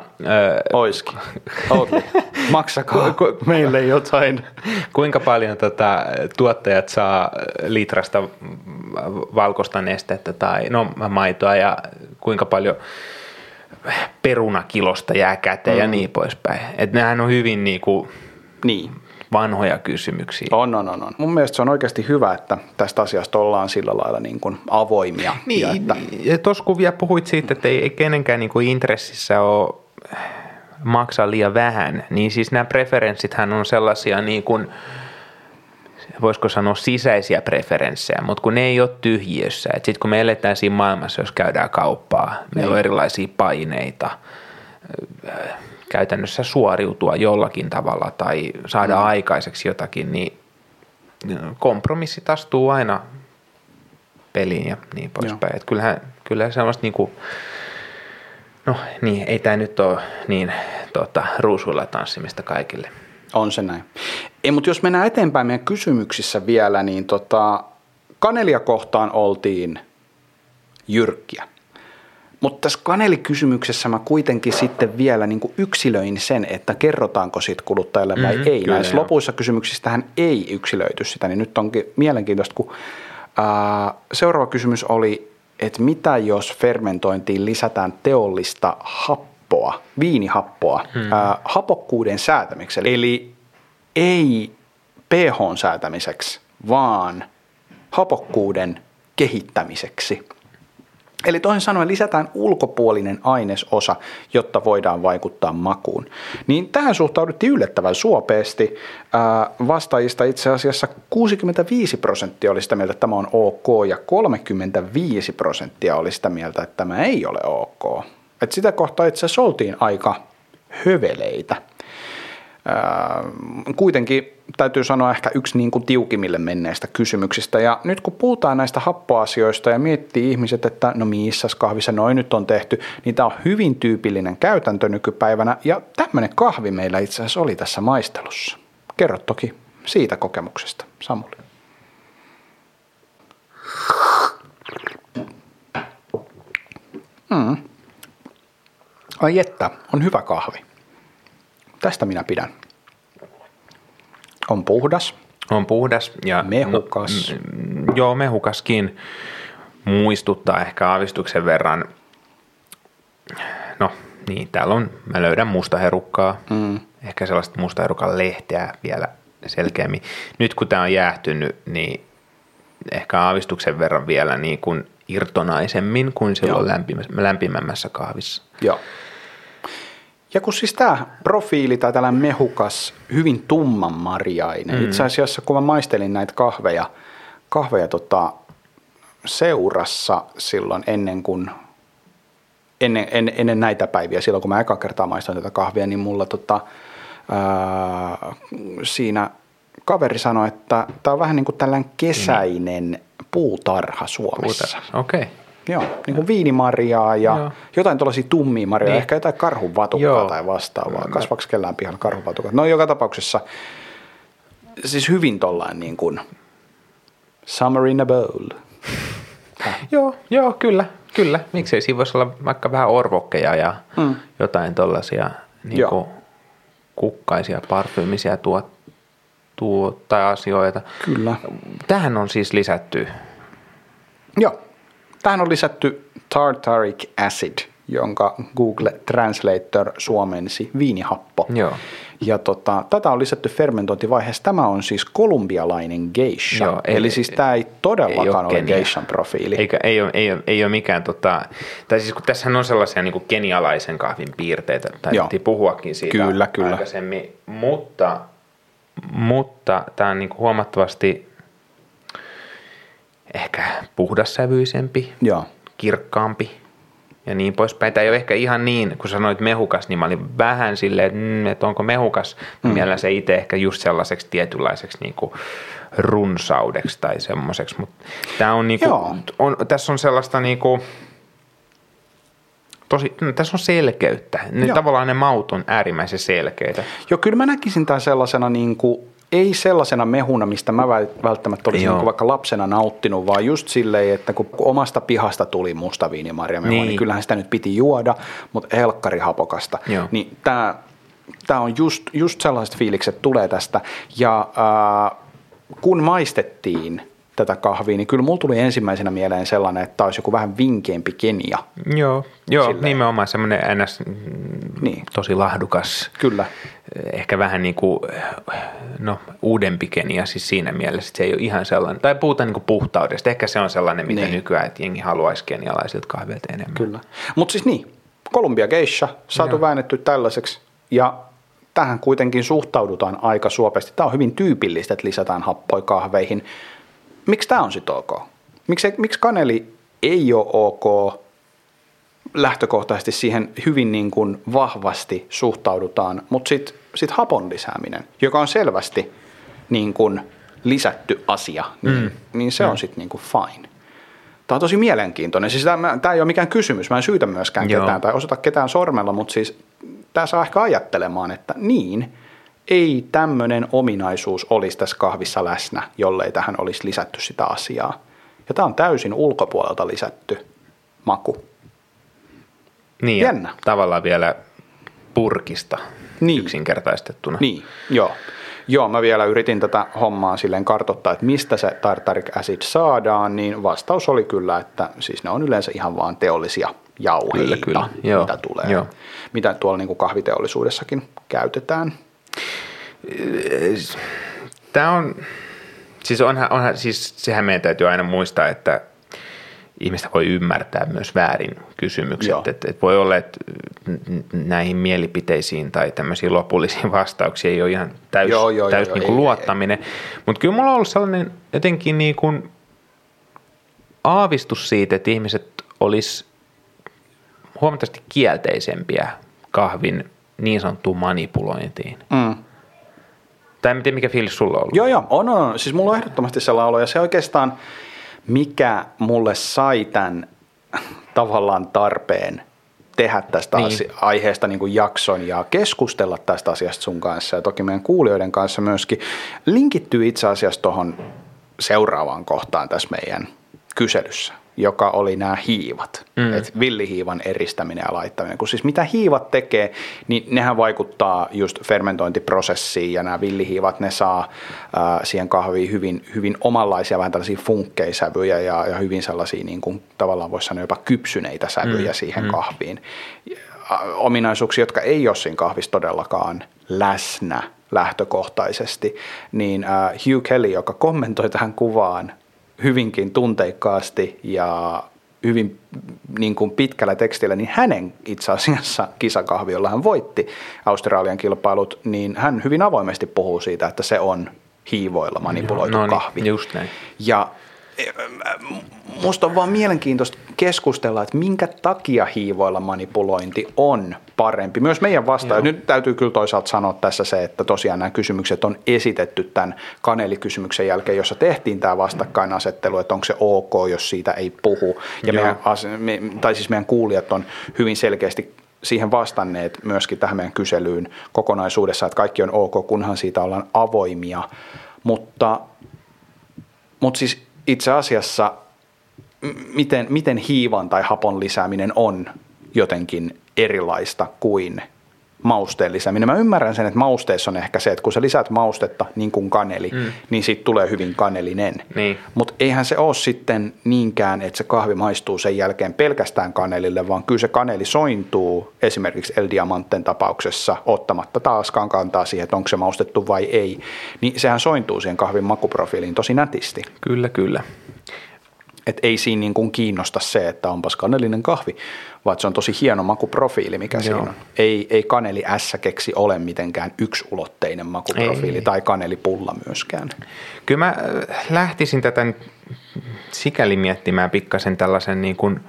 Oiskin. <laughs> Outli. Maksakaa ku, ku, meille jotain. Kuinka paljon tota, tuottajat saa litrasta valkoista nestettä tai no, maitoa ja kuinka paljon perunakilosta jää käteen mm. ja niin poispäin. Että nehän on hyvin niinku, niin vanhoja kysymyksiä. On, on, on, on. Mun mielestä se on oikeasti hyvä, että tästä asiasta ollaan sillä lailla niin kuin avoimia. Niin, ja, että... ja tuossa kun vielä puhuit siitä, että ei kenenkään niin kuin intressissä ole maksaa liian vähän, niin siis nämä preferenssithän on sellaisia niin kuin, voisiko sanoa sisäisiä preferenssejä, mutta kun ne ei ole tyhjiössä. Sitten kun me eletään siinä maailmassa, jos käydään kauppaa, meillä on niin. erilaisia paineita, käytännössä suoriutua jollakin tavalla tai saada mm. aikaiseksi jotakin, niin kompromissit astuu aina peliin ja niin poispäin. Että kyllähän, kyllähän sellaista niin kuin, no niin, ei tämä nyt ole niin tota, ruusuilla tanssimista kaikille. On se näin. Ei, mutta jos mennään eteenpäin meidän kysymyksissä vielä, niin tota, kanelia kohtaan oltiin jyrkkiä. Mutta tässä kanelikysymyksessä mä kuitenkin sitten vielä niin kuin yksilöin sen, että kerrotaanko siitä kuluttajalle vai Mhm, ei. kyllä, Näissä joo. lopuissa kysymyksistähän ei yksilöity sitä, niin nyt onkin mielenkiintoista, kun ää, seuraava kysymys oli, että mitä jos fermentointiin lisätään teollista happoa, viinihappoa, hmm. ää, hapokkuuden säätämiseksi, eli, eli ei pH säätämiseksi, vaan hapokkuuden kehittämiseksi. Eli toisin sanoen lisätään ulkopuolinen ainesosa, jotta voidaan vaikuttaa makuun. Niin tähän suhtauduttiin yllättävän suopeasti. Ää, Vastaajista itse asiassa 65 prosenttia oli sitä mieltä, että tämä on ok, ja 35 prosenttia oli sitä mieltä, että tämä ei ole ok. Et sitä kohtaa itse asiassa oltiin aika höveleitä. Kuitenkin täytyy sanoa ehkä yksi niin kuin tiukimmille menneistä kysymyksistä. Ja nyt kun puhutaan näistä happoasioista ja miettii ihmiset, että no missä kahvissa noin nyt on tehty, niin tämä on hyvin tyypillinen käytäntö nykypäivänä. Ja tämmöinen kahvi meillä itse asiassa oli tässä maistelussa. Kerro toki siitä kokemuksesta, Samuli. Mm. Ai että, on hyvä kahvi. Tästä minä pidän. On puhdas. On puhdas ja Mehukas. No, mm, joo, mehukaskin muistuttaa ehkä aavistuksen verran. No niin, täällä on, mä löydän mustaherukkaa, mm. ehkä sellaista mustaherukan lehteä vielä selkeämmin. Nyt kun tämä on jäähtynyt, niin ehkä aavistuksen verran vielä niin kuin irtonaisemmin kuin silloin lämpimässä, lämpimämmässä kahvissa. Joo. Ja kun siis tämä profiili tai tällainen mehukas, hyvin tumman marjainen. Mm. Itse asiassa kun mä maistelin näitä kahveja, kahveja tota, seurassa silloin ennen kuin ennen, ennen, ennen näitä päiviä, silloin kun mä eka kertaa maistan tätä kahvia, niin mulla tota, ää, siinä kaveri sanoi, että tämä on vähän niin kuin tällainen kesäinen puutarha Suomessa. Okei. Okay. Joo, niin kuin viinimarjaa ja Joo. jotain tuollaisia tummia marjoja, Niin. ehkä jotain karhunvatukkaa Joo. tai vastaavaa. Mä- Kasvaks kellään pihalla karhunvatukat? No joka tapauksessa siis hyvin tollain niin kuin summer in a bowl. <laughs> Joo, joo, kyllä, kyllä. Miksei siinä voisi olla vaikka vähän orvokkeja ja Mm. jotain tuollaisia niin kukkaisia, parfyymisiä tuot, tuo, tai asioita. Kyllä. Tähän on siis lisätty, Joo. Tähän on lisätty tartaric acid, jonka Google Translator suomensi viinihappo. joo, Ja tota, tätä on lisätty fermentointivaiheessa. Tämä on siis kolumbialainen geisha. Joo, Eli ei- siis tämä ei todellakaan ei ole, ole geishan profiili. Eikä, ei, ole, ei, ole, ei ole mikään, tota, tai siis kun tässähän on sellaisia niin kuin kenialaisen kahvin piirteitä, taidettiin puhuakin siitä Kyllä, kyllä. aikaisemmin, mutta, mutta tämä on niin kuin huomattavasti ehkä puhdassävyisempi, Joo. kirkkaampi ja niin poispäin. Tämä ei ole ehkä ihan niin, kun sanoit mehukas, niin mä olin vähän silleen, että, mm, että onko mehukas. Mm. Mielellä se itse ehkä just sellaiseksi tietynlaiseksi niin kuin runsaudeksi tai semmoiseksi. Mutta tämä on, niin Joo. kuin, on, tässä on sellaista niin kuin, tosi, no, tässä on selkeyttä. Ne, Joo. tavallaan ne maut on äärimmäisen selkeitä. Joo, kyllä mä näkisin tämän sellaisena, niin kuin, ei sellaisena mehuna, mistä mä vält- välttämättä olisin niin vaikka lapsena nauttinut, vaan just silleen, että kun omasta pihasta tuli musta viinimarja niin. Niin. niin kyllähän sitä nyt piti juoda, mutta helkkari hapokasta. Joo. Niin tämä, tämä on just, just sellaiset fiilikset tulee tästä. Ja äh, kun maistettiin tätä kahvia, niin kyllä mulla tuli ensimmäisenä mieleen sellainen, että tämä olisi joku vähän vinkeämpi Kenia. Joo, joo Silleen. nimenomaan semmoinen ns. mm, Niin. tosi lahdukas. Kyllä. Ehkä vähän niin kuin, no uudempi Kenia siis siinä mielessä, että se ei ole ihan sellainen, tai puhutaan niin kuin puhtaudesta. Ehkä se on sellainen, mitä Niin. nykyään, että jengi haluaisi kenialaisilta kahvilta enemmän. Kyllä. Mutta siis niin, Columbia Geisha saatu Joo. väännetty tällaiseksi ja tähän kuitenkin suhtaudutaan aika suopeasti. Tämä on hyvin tyypillistä, että lisätään happoja kahveihin. Miksi tämä on sitten ok? Miksi, miksi kaneli ei ole ok? Lähtökohtaisesti siihen hyvin niin kuin vahvasti suhtaudutaan, mutta sitten sit hapon lisääminen, joka on selvästi niin kuin lisätty asia, niin, mm. niin se on sitten niin kuin fine. Tämä on tosi mielenkiintoinen. Siis tämä, tämä ei ole mikään kysymys. Mä en syytä myöskään Joo. ketään tai osoita ketään sormella, mutta siis tämä saa ehkä ajattelemaan, että niin, ei tämmöinen ominaisuus olisi tässä kahvissa läsnä, jollei tähän olisi lisätty sitä asiaa. Ja tämä on täysin ulkopuolelta lisätty maku. Niin, Jännä. tavallaan vielä purkista Niin. yksinkertaistettuna. Niin, joo. Joo, mä vielä yritin tätä hommaa silleen kartoittaa, että mistä se tartaric acid saadaan, niin vastaus oli kyllä, että siis ne on yleensä ihan vaan teollisia jauheita, Kyllä, kyllä. Joo, mitä tulee, joo. mitä tuolla niin kuin kahviteollisuudessakin käytetään. Tämä on, siis onhan, onhan, siis sehän meidän täytyy aina muistaa, että ihmistä voi ymmärtää myös väärin kysymykset. Joo. Että et voi olla, että näihin mielipiteisiin tai tämmöisiin lopullisiin <laughs> vastauksiin ei ole ihan täys, Joo, joo, täys joo, niin kuin ei, luottaminen. Mutta kyllä mulla on ollut sellainen jotenkin niin kuin aavistus siitä, että ihmiset olisi huomattavasti kielteisempiä kahvin niin sanottuun manipulointiin. Mm. Tai en tiedä, mikä fiilis sulla on ollut. Joo, joo, on, on, on. Siis mulla on ehdottomasti sellainen olo, ja se oikeastaan, mikä mulle sai tämän tavallaan tarpeen tehdä tästä Niin. niin. aiheesta niin kuin jakson ja keskustella tästä asiasta sun kanssa ja toki meidän kuulijoiden kanssa myöskin, linkittyy itse asiassa tuohon seuraavaan kohtaan tässä meidän kyselyssä, joka oli nämä hiivat, mm. että villihiivan eristäminen ja laittaminen. Kun siis mitä hiivat tekee, niin nehän vaikuttaa just fermentointiprosessiin ja nämä villihiivat, ne saa äh, siihen kahviin hyvin, hyvin omanlaisia vähän tällaisia funkkeisävyjä ja, ja hyvin sellaisia niin kuin, tavallaan voisi sanoa jopa kypsyneitä sävyjä mm. siihen mm. kahviin. Ominaisuuksia, jotka ei ole siinä kahvissa todellakaan läsnä lähtökohtaisesti, niin äh, Hugh Kelly, joka kommentoi tähän kuvaan hyvinkin tunteikkaasti ja hyvin niin kuin pitkällä tekstillä, niin hänen itse asiassa kisakahvi, jolla hän voitti Australian kilpailut, niin hän hyvin avoimesti puhuu siitä, että se on hiivoilla manipuloitu no niin, kahvi. just näin. Ja musta on vaan mielenkiintoista keskustella, että minkä takia hiivoilla manipulointi on parempi. Myös meidän vastaan. Nyt täytyy kyllä toisaalta sanoa tässä se, että tosiaan nämä kysymykset on esitetty tämän kanelikysymyksen jälkeen, jossa tehtiin tämä vastakkainasettelu, että onko se ok, jos siitä ei puhu. Ja meidän, me, tai siis meidän kuulijat on hyvin selkeästi siihen vastanneet myöskin tähän meidän kyselyyn kokonaisuudessa, että kaikki on ok, kunhan siitä ollaan avoimia. Mutta mutta siis itse asiassa, miten, miten hiivan tai hapon lisääminen on jotenkin erilaista kuin mausteen lisääminen. Mä ymmärrän sen, että mausteessa on ehkä se, että kun sä lisäät maustetta niin kuin kaneli, mm. niin siitä tulee hyvin kanelinen. Niin. Mutta eihän se ole sitten niinkään, että se kahvi maistuu sen jälkeen pelkästään kanelille, vaan kyllä se kaneli sointuu esimerkiksi El Diamanten tapauksessa ottamatta taaskaan kantaa siihen, että onko se maustettu vai ei. Niin sehän sointuu siihen kahvin makuprofiiliin tosi nätisti. Kyllä, kyllä. Et ei siinä niin kuin kiinnosta se, että onpas kanelinen kahvi, vaan se on tosi hieno makuprofiili, mikä Joo. siinä on. Ei, ei kaneli S-keksi ole mitenkään yksulotteinen makuprofiili Ei. tai kanelipulla myöskään. Kyllä mä äh, lähtisin tätä sikäli miettimään pikkasen tällaisen niin kuin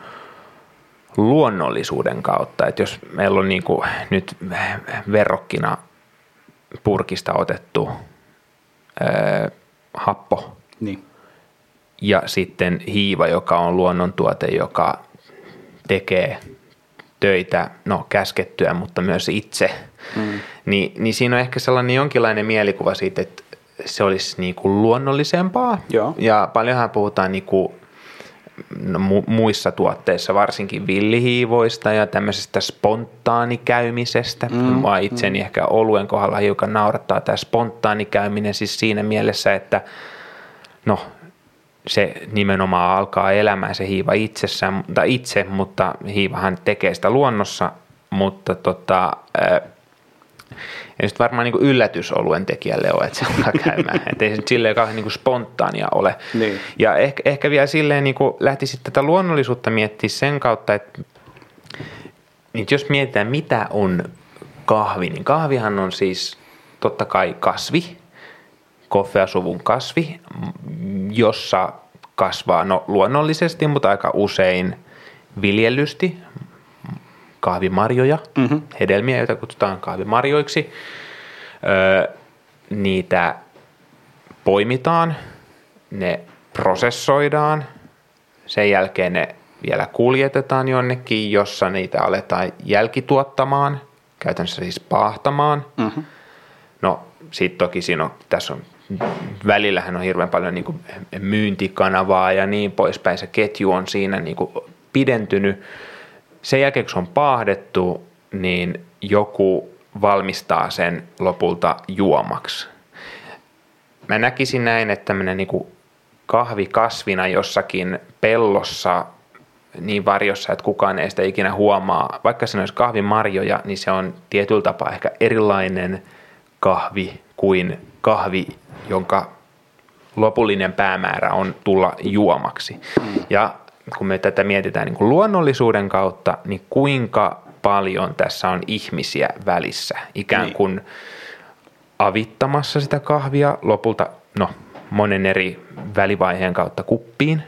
luonnollisuuden kautta, että jos meillä on niin kuin nyt verrokkina purkista otettu ää, happo Niin. Ja sitten hiiva, joka on luonnontuote, joka tekee töitä, no käskettyä, mutta myös itse, mm. niin, niin siinä on ehkä sellainen jonkinlainen mielikuva siitä, että se olisi niin kuin luonnollisempaa. Joo. Ja paljonhan puhutaan niin kuin no, mu- muissa tuotteissa, varsinkin villihiivoista ja tämmöisestä spontaanikäymisestä. Mm, Mua itseni mm. ehkä oluen kohdalla hiukan naurattaa tämä spontaanikäyminen siis siinä mielessä, että no se nimenomaan alkaa elämään se hiiva itsessään, tai itse, mutta hiivahan tekee sitä luonnossa, mutta tota, ää, ei nyt varmaan niin yllätys oluen tekijälle ole, että se alkaa käymään. <laughs> Että ei se nyt silleen kauhean niin spontaania ole. Niin. Ja ehkä, ehkä vielä silleen niin lähtisi tätä luonnollisuutta miettiä sen kautta, että, niin jos mietitään mitä on kahvi, niin kahvihan on siis totta kai kasvi, koffeasuvun kasvi, jossa kasvaa no, luonnollisesti, mutta aika usein viljellysti kahvimarjoja, mm-hmm. hedelmiä, joita kutsutaan kahvimarjoiksi. Öö, niitä poimitaan, ne prosessoidaan, sen jälkeen ne vielä kuljetetaan jonnekin, jossa niitä aletaan jälkituottamaan, käytännössä siis paahtamaan. Mm-hmm. No sitten toki siinä on, tässä on, välillähän on hirveän paljon niin kuin myyntikanavaa ja niin poispäin. Se ketju on siinä niin kuin pidentynyt sen jälkeen, kun se on paahdettu, niin joku valmistaa sen lopulta juomaksi. Mä näkisin näin, että tämmöinen niin kahvi kasvina jossakin pellossa niin varjossa, että kukaan ei sitä ikinä huomaa. Vaikka se olisi kahvimarjoja, niin se on tietyllä tapaa ehkä erilainen kahvi kuin kahvi, jonka lopullinen päämäärä on tulla juomaksi. Ja kun me tätä mietitään niin kuin luonnollisuuden kautta, niin kuinka paljon tässä on ihmisiä välissä, ikään niin. kuin niin. avittamassa sitä kahvia lopulta, no monen eri välivaiheen kautta kuppiin.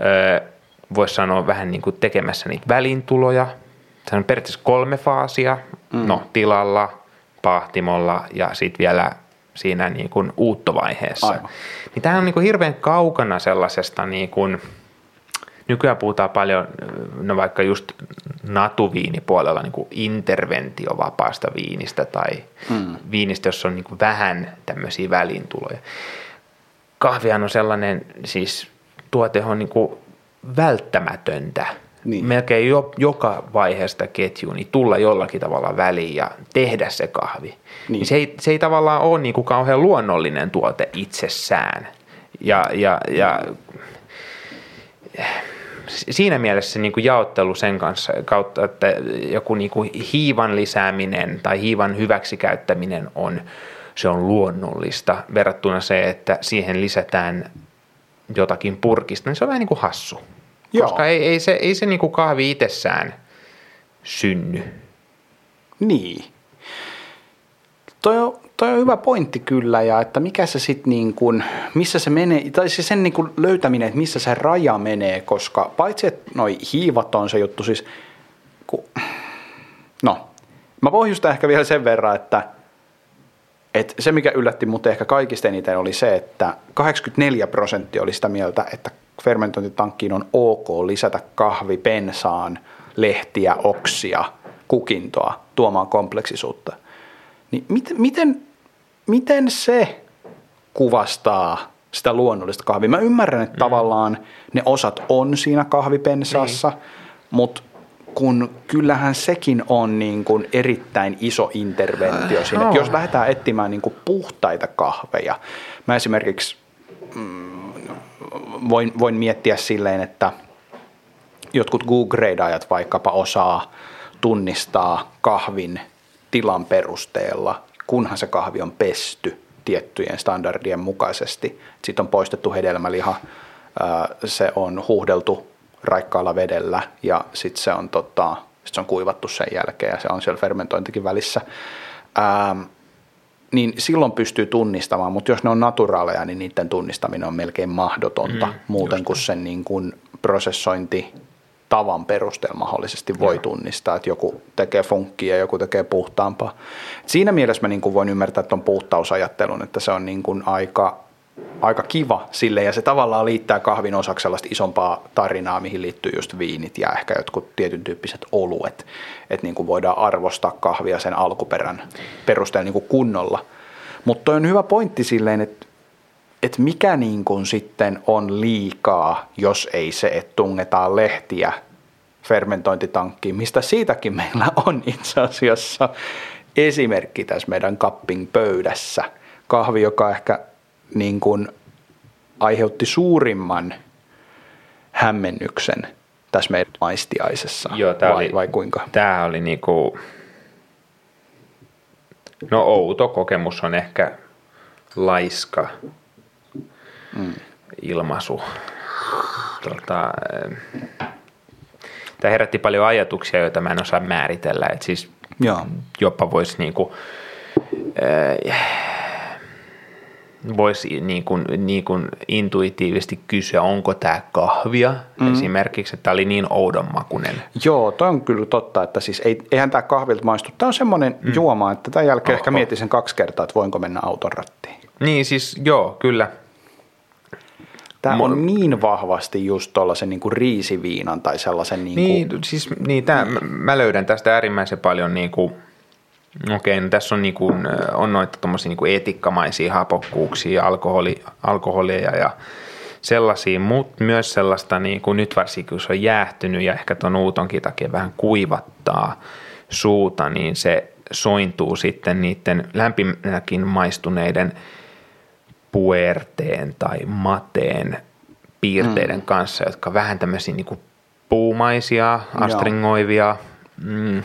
Öö, Voisi sanoa vähän niin kuin tekemässä niitä välintuloja. Se on periaatteessa kolme faasia, mm. no tilalla, pahtimolla ja sitten vielä siinä niin kuin uuttovaiheessa. Aivan. Niin tämä on niin kuin hirveän kaukana sellaisesta niin kuin, nykyään puhutaan paljon, no vaikka just natuviinipuolella niin kuin interventiovapaasta viinistä tai mm. viinistä, jossa on niin kuin vähän tämmöisiä välintuloja. Kahvihan on sellainen, siis tuote on niin kuin välttämätöntä niin. melkein jo, joka vaiheesta ketjua, niin tulla jollakin tavalla väliin ja tehdä se kahvi. Niin. Se, ei, se ei tavallaan ole niin kuin kauhean luonnollinen tuote itsessään. Ja, ja, ja siinä mielessä niin kuin jaottelu sen kanssa kautta, että joku niin kuin hiivan lisääminen tai hiivan hyväksikäyttäminen on, se on luonnollista verrattuna se, että siihen lisätään jotakin purkista, niin se on vähän niin kuin hassu. Joo. Koska ei, ei se, ei se niin kuin kahvi itsessään synny. Niin. Toi on, toi on hyvä pointti kyllä, ja että mikä se sitten niin kuin, missä se menee, tai siis sen niin kuin löytäminen, että missä se raja menee, koska paitsi että noi hiivat on se juttu, siis ku, no, mä pohjustan ehkä vielä sen verran, että et se, mikä yllätti mut ehkä kaikista eniten oli se, että 84 prosenttia oli sitä mieltä, että fermentointitankkiin on ok lisätä kahvi, pensaan, lehtiä, oksia, kukintoa tuomaan kompleksisuutta. Niin miten, miten, miten se kuvastaa sitä luonnollista kahvia? Mä ymmärrän, että mm. tavallaan ne osat on siinä kahvipensaassa, niin. mutta kun kyllähän sekin on niin kuin erittäin iso interventio siinä. Että jos lähdetään etsimään niin kuin puhtaita kahveja, mä esimerkiksi mm, voin, voin miettiä silleen, että jotkut Google-gradeajat vaikkapa osaa tunnistaa kahvin tilan perusteella, kunhan se kahvi on pesty tiettyjen standardien mukaisesti. Sitten on poistettu hedelmäliha, se on huuhdeltu raikkaalla vedellä ja sitten se on, tota, sit se on kuivattu sen jälkeen ja se on siellä fermentointikin välissä. Ähm, niin silloin pystyy tunnistamaan, mutta jos ne on naturaaleja, niin niiden tunnistaminen on melkein mahdotonta mm, muuten kuin sen niin kuin prosessointi tavan perusteella mahdollisesti voi tunnistaa, että joku tekee funkkia ja joku tekee puhtaampaa. Siinä mielessä mä niin kuin voin ymmärtää tuon puhtausajattelun, että se on niin kuin aika, aika kiva sille ja se tavallaan liittää kahvin osaksi sellaista isompaa tarinaa, mihin liittyy just viinit ja ehkä jotkut tietyn tyyppiset oluet, että niin kuin voidaan arvostaa kahvia sen alkuperän perusteella niin kuin kunnolla. Mutta on hyvä pointti silleen, että että mikä niin kuin sitten on liikaa, jos ei se, että tungetaan lehtiä fermentointitankkiin, mistä siitäkin meillä on itse asiassa esimerkki tässä meidän cupping pöydässä. Kahvi, joka ehkä niin kuin aiheutti suurimman hämmennyksen tässä meidän maistiaisessa, Joo, vai, oli, vai kuinka? Tämä oli niinku, no outo kokemus on ehkä laiska mm. ilmaisu. Tota, tämä herätti paljon ajatuksia, joita mä en osaa määritellä. Et siis Joo. jopa voisi niinku, äh, voisi niin kuin, niin kuin intuitiivisesti kysyä, onko tämä kahvia mm. esimerkiksi, että tämä oli niin oudon makunen. Joo, toi on kyllä totta, että siis ei, eihän tämä kahvilta maistu. Tämä on semmoinen mm. juoma, että tämän jälkeen oh, ehkä mietin sen kaksi kertaa, että voinko mennä auton rattiin. Niin siis joo, kyllä. Tämä on niin vahvasti just tuollaisen niin kuin riisiviinan tai sellaisen... Niin, niin kuin... siis niin, tämä, mä löydän tästä äärimmäisen paljon niin kuin, okei, no tässä on, niin kuin, on noita tuommoisia niin etikkamaisia hapokkuuksia, alkoholi, alkoholia ja sellaisia, mutta myös sellaista, niin kuin nyt varsinkin kun se on jäähtynyt ja ehkä tuon uutonkin takia vähän kuivattaa suuta, niin se sointuu sitten niiden lämpimänäkin maistuneiden puerteen tai mateen piirteiden mm. kanssa, jotka vähän tämmöisiä niin kuin puumaisia, astringoivia, mm,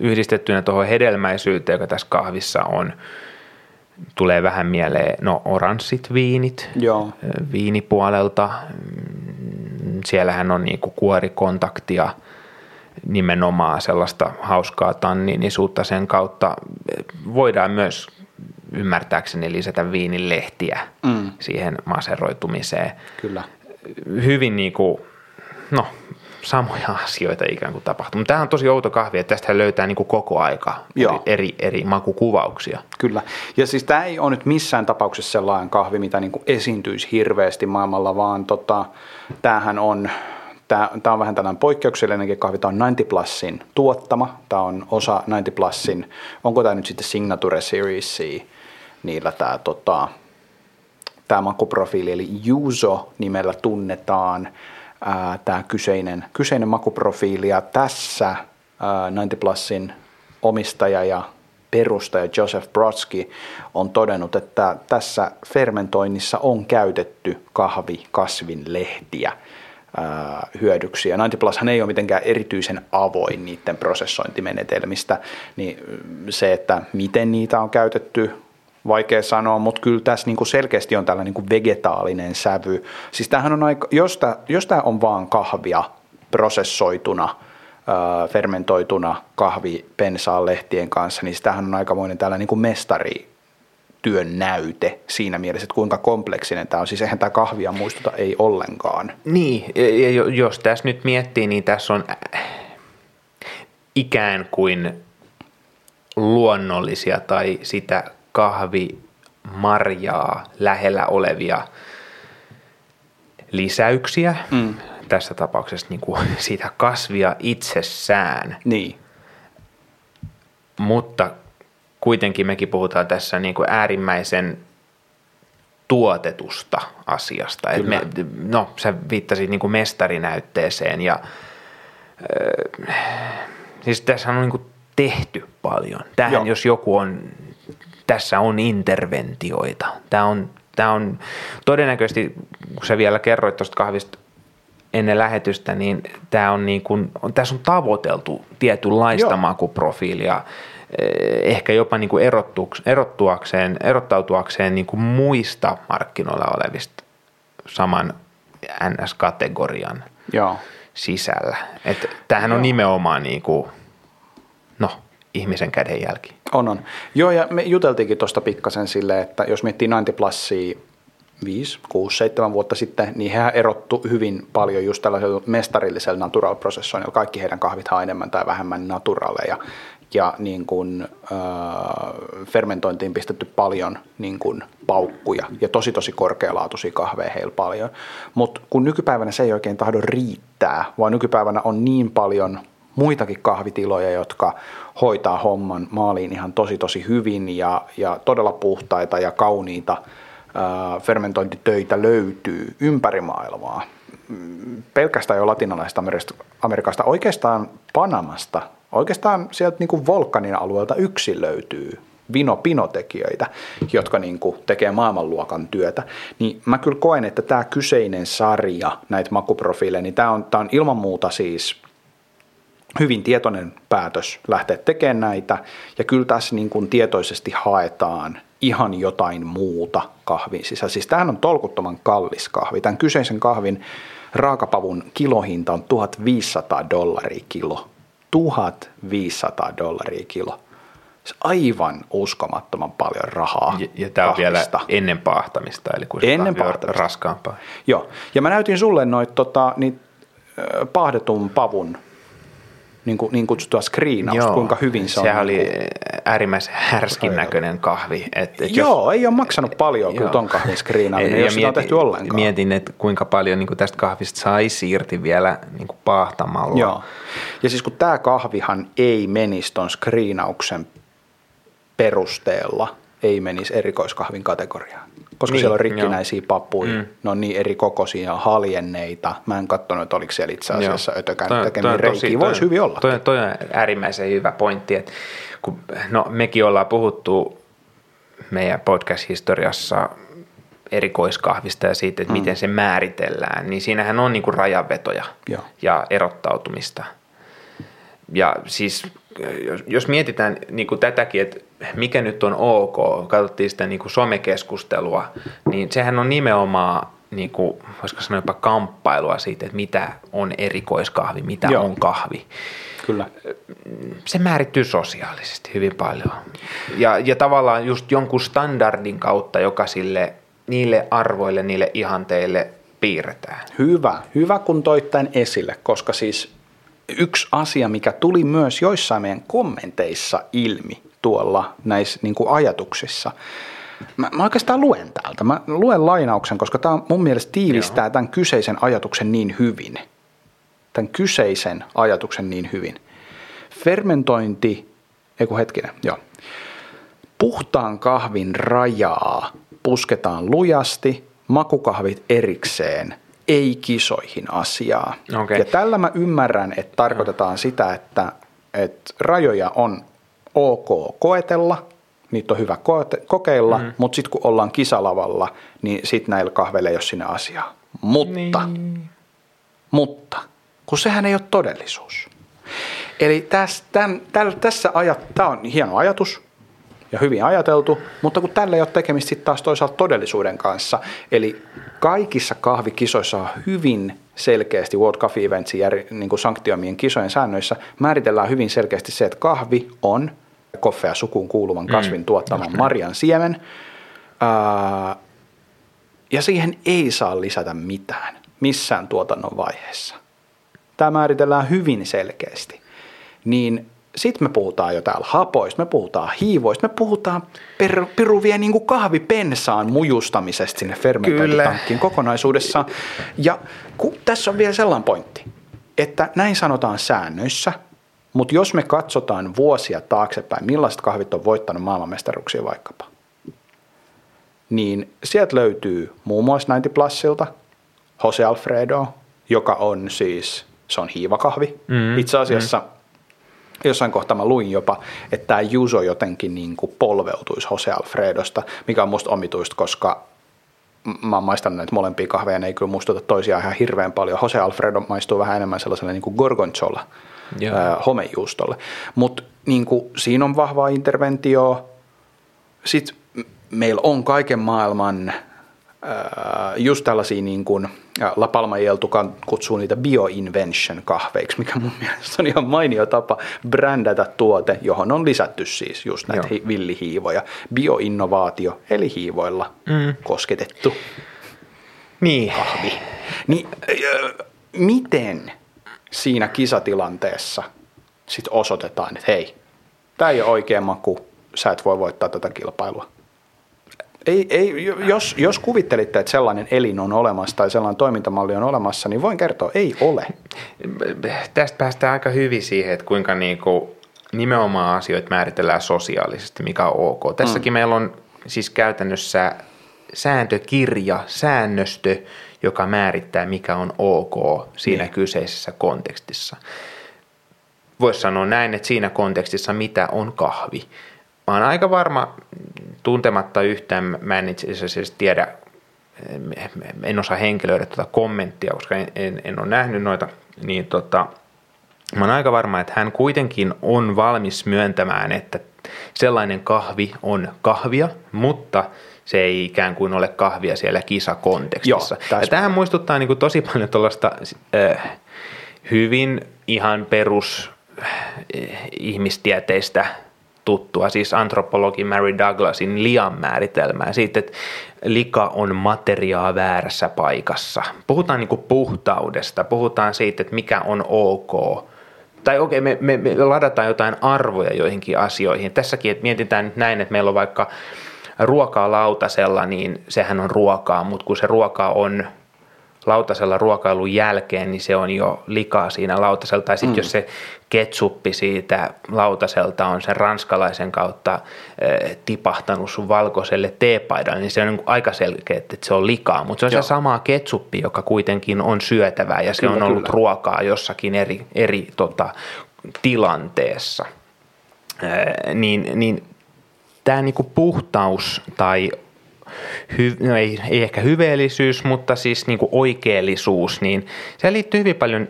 yhdistettynä tuohon hedelmäisyyteen, joka tässä kahvissa on, tulee vähän mieleen, no oranssit viinit Joo. viinipuolelta. Mm, siellähän on niinku kuorikontaktia, nimenomaan sellaista hauskaa tanniinisuutta sen kautta. Voidaan myös ymmärtääkseni lisätä viinilehtiä mm. siihen maseroitumiseen. Kyllä. Hyvin niinku, no samoja <laughs> asioita ikään kuin tapahtuu. Mutta tämä on tosi outo kahvi, että tästä löytää niin kuin koko aika Joo. eri, eri makukuvauksia. Kyllä. Ja siis tämä ei ole nyt missään tapauksessa sellainen kahvi, mitä niin kuin esiintyisi hirveästi maailmalla, vaan tota, tämähän on, tämä, tämä on vähän tällainen poikkeuksellinenkin kahvi. Tämä on 90 Plusin tuottama. Tämä on osa 90 Plusin, onko tämä nyt sitten Signature Series niillä tämä, tota, tämä makuprofiili, eli Juso nimellä tunnetaan tämä kyseinen, kyseinen makuprofiili. Ja tässä ää, 90 Plusin omistaja ja perustaja Joseph Brodsky on todennut, että tässä fermentoinnissa on käytetty kahvi kasvin lehtiä hyödyksi. Ja 90 Plus ei ole mitenkään erityisen avoin niiden prosessointimenetelmistä, niin se, että miten niitä on käytetty, vaikea sanoa, mutta kyllä tässä niinku selkeästi on tällainen niinku vegetaalinen sävy. Siis tämähän on aika, jos, tämä, jos tämä on vaan kahvia prosessoituna, fermentoituna kahvipensaan lehtien kanssa, niin tämähän on aikamoinen tällainen niin mestari työn näyte siinä mielessä, että kuinka kompleksinen tämä on. Siis eihän tämä kahvia muistuta ei ollenkaan. Niin, ja jos tässä nyt miettii, niin tässä on ikään kuin luonnollisia tai sitä kahvimarjaa lähellä olevia lisäyksiä. Mm. Tässä tapauksessa niin kuin <laughs> siitä kasvia itsessään. Niin. Mutta kuitenkin mekin puhutaan tässä niin kuin äärimmäisen tuotetusta asiasta. Et me, no, sä viittasit niin kuin mestarinäytteeseen ja äh, siis tässä on niin kuin tehty paljon. Tähän Joo. jos joku on tässä on interventioita. Tämä on, tämä on todennäköisesti, kun sä vielä kerroit tuosta kahvista ennen lähetystä, niin tämä on niin kuin, tässä on tavoiteltu tietynlaista Joo. makuprofiilia, eh, ehkä jopa niin kuin erottuakseen, erottautuakseen niin kuin muista markkinoilla olevista saman NS-kategorian Joo. sisällä. Että tämähän on nimenomaan niin kuin, ihmisen kädenjälki. On, on. Joo, ja me juteltiinkin tuosta pikkasen sille, että jos miettii 90 Plusia 5, 6, 7 vuotta sitten, niin he erottu hyvin paljon just tällaisella mestarillisella natural processoinnilla. Kaikki heidän kahvithan on enemmän tai vähemmän naturaleja. Ja niin kuin, äh, fermentointiin pistetty paljon niin kuin, paukkuja ja tosi tosi korkealaatuisia kahveja heillä paljon. Mutta kun nykypäivänä se ei oikein tahdo riittää, vaan nykypäivänä on niin paljon muitakin kahvitiloja, jotka hoitaa homman maaliin ihan tosi tosi hyvin ja, ja todella puhtaita ja kauniita ää, fermentointitöitä löytyy ympäri maailmaa. Pelkästään jo latinalaisesta Amerikasta, oikeastaan Panamasta, oikeastaan sieltä niin kuin Volkanin alueelta yksin löytyy vino-pinotekijöitä, jotka niin kuin tekee maailmanluokan työtä, niin mä kyllä koen, että tämä kyseinen sarja näitä makuprofiileja, niin tämä on, tämä on ilman muuta siis hyvin tietoinen päätös lähteä tekemään näitä. Ja kyllä tässä niin kuin tietoisesti haetaan ihan jotain muuta kahvin sisällä. Siis tämähän on tolkuttoman kallis kahvi. Tämän kyseisen kahvin raakapavun kilohinta on 1500 dollaria kilo. 1500 dollaria kilo. Se aivan uskomattoman paljon rahaa. Ja, ja tämä on vielä ennen paahtamista, eli kun ennen paahtamista. raskaampaa. Joo, ja mä näytin sulle noita tota, niin, pahdetun pavun niin, kuin, niin kutsuttua screenausta, Joo, kuinka hyvin se sehän on. oli niin äärimmäisen härskin näköinen kahvi. Et, et Joo, jos, ei ole maksanut paljon kyllä ton kahvin screenaaminen, jos sitä on tehty ollenkaan. Mietin, että kuinka paljon niin kuin tästä kahvista saisi irti vielä niin kuin paahtamalla. Joo, ja siis kun tämä kahvihan ei menisi ton screenauksen perusteella ei menisi erikoiskahvin kategoriaan. Koska Niin, siellä on rikkinäisiä papuja, mm. ne on niin eri kokoisia, haljenneita. Mä en katsonut, että oliko siellä itse asiassa on tosi- reikiä. Voisi hyvin olla. Toi, toi on äärimmäisen hyvä pointti, että kun, no, mekin ollaan puhuttu meidän podcast-historiassa erikoiskahvista ja siitä, että mm. miten se määritellään, niin siinähän on niin kuin rajanvetoja Joo. ja erottautumista. Ja siis jos, jos mietitään niin kuin tätäkin, että mikä nyt on ok, katsottiin sitä niin kuin somekeskustelua, niin sehän on nimenomaan, niin kuin, voisiko sanoa jopa kamppailua siitä, että mitä on erikoiskahvi, mitä Joo. on kahvi Kyllä. se määrittyy sosiaalisesti hyvin paljon. Ja, ja tavallaan just jonkun standardin kautta, joka sille, niille arvoille, niille ihanteille piirretään. Hyvä, hyvä kun toit tämän esille, koska siis yksi asia, mikä tuli myös joissain meidän kommenteissa ilmi tuolla näissä niin kuin ajatuksissa, Mä, mä oikeastaan luen täältä. Mä luen lainauksen, koska tämä mun mielestä tiivistää Joo. tämän kyseisen ajatuksen niin hyvin. Tämän kyseisen ajatuksen niin hyvin. Fermentointi, ei kun hetkinen, joo. Puhtaan kahvin rajaa pusketaan lujasti, makukahvit erikseen, ei kisoihin asiaa. Okei. Ja tällä mä ymmärrän, että tarkoitetaan sitä, että, että rajoja on ok koetella, niitä on hyvä koete- kokeilla, mm. mutta sitten kun ollaan kisalavalla, niin sitten näillä kahveilla ei ole sinne asiaa. Mutta, niin. mutta, kun sehän ei ole todellisuus. Eli täs, tämän, täl, tässä ajat, tämä on hieno ajatus ja hyvin ajateltu, mutta kun tällä ei ole tekemistä sitten taas toisaalta todellisuuden kanssa, eli kaikissa kahvikisoissa on hyvin selkeästi World Coffee Eventsin jär, niin kuin sanktioimien kisojen säännöissä määritellään hyvin selkeästi se, että kahvi on koffea sukuun kuuluvan kasvin mm, tuottaman marjan siemen, ää, ja siihen ei saa lisätä mitään missään tuotannon vaiheessa. Tämä määritellään hyvin selkeästi. Niin sitten me puhutaan jo täällä hapoista, me puhutaan hiivoista, me puhutaan per, piru vielä niin kuin kahvipensaan mujustamisesta sinne fermentointitankkiin kokonaisuudessaan. Ja ku, tässä on vielä sellainen pointti, että näin sanotaan säännöissä, mutta jos me katsotaan vuosia taaksepäin, millaiset kahvit on voittanut maailmanmestaruuksia vaikkapa, niin sieltä löytyy muun muassa 90 Plusilta Jose Alfredo, joka on siis, se on hiivakahvi. Mm, Itse asiassa mm. Jossain kohtaa mä luin jopa, että tämä Juso jotenkin niin kuin polveutuisi Jose Alfredosta, mikä on musta omituista, koska mä oon maistanut näitä molempia kahveja, ne ei kyllä muistuta toisiaan ihan hirveän paljon. Jose Alfredo maistuu vähän enemmän sellaiselle niin kuin gorgonzola Joo. ää, homejuustolle. Mutta niin siinä on vahvaa interventio. Sitten meillä on kaiken maailman just tällaisia niin kuin ää, La Palma Jeltu kutsuu niitä bioinvention kahveiksi, mikä mun <laughs> mielestä on ihan mainio tapa brändätä tuote, johon on lisätty siis just näitä Joo. hi- villihiivoja. Bioinnovaatio, eli hiivoilla mm. kosketettu Niin, kahvi. Niin, öö, miten siinä kisatilanteessa sit osoitetaan, että hei, tämä ei ole oikea maku, sä et voi voittaa tätä kilpailua? Ei, ei, jos, jos kuvittelitte, että sellainen elin on olemassa tai sellainen toimintamalli on olemassa, niin voin kertoa, ei ole. tästä päästään aika hyvin siihen, että kuinka niinku nimenomaan asioita määritellään sosiaalisesti, mikä on ok. Tässäkin mm. meillä on siis käytännössä sääntökirja, säännöstö, joka määrittää, mikä on ok siinä niin. kyseisessä kontekstissa. Voisi sanoa näin, että siinä kontekstissa mitä on kahvi. Mä oon aika varma, tuntematta yhtään, mä en itse asiassa tiedä, en osaa henkilöidä tuota kommenttia, koska en, en, en ole nähnyt noita, niin tota, mä oon aika varma, että hän kuitenkin on valmis myöntämään, että sellainen kahvi on kahvia, mutta se ei ikään kuin ole kahvia siellä kisakontekstissa. Joo, ja tähän muistuttaa niin kuin tosi paljon tuollaista äh, hyvin ihan perus äh, ihmistieteistä tuttua, siis antropologi Mary Douglasin lian määritelmää siitä, että lika on materiaa väärässä paikassa. Puhutaan niin kuin puhtaudesta, puhutaan siitä, että mikä on ok. Tai okei, okay, me, me, me ladataan jotain arvoja joihinkin asioihin. Tässäkin, että mietitään nyt näin, että meillä on vaikka ruokaa lautasella, niin sehän on ruokaa, mutta kun se ruoka on lautasella ruokailun jälkeen, niin se on jo likaa siinä lautasella. Tai sitten mm. jos se ketsuppi siitä lautaselta on sen ranskalaisen kautta eh, tipahtanut sun valkoiselle teepaidalle, niin se on niin aika selkeä, että se on likaa. Mutta se on Joo. se sama ketsuppi, joka kuitenkin on syötävää ja se kyllä, on ollut kyllä. ruokaa jossakin eri, eri tota, tilanteessa. Eh, niin, niin tämä niinku puhtaus tai hy, no ei, ei ehkä hyveellisyys, mutta siis niinku oikeellisuus, niin se liittyy hyvin paljon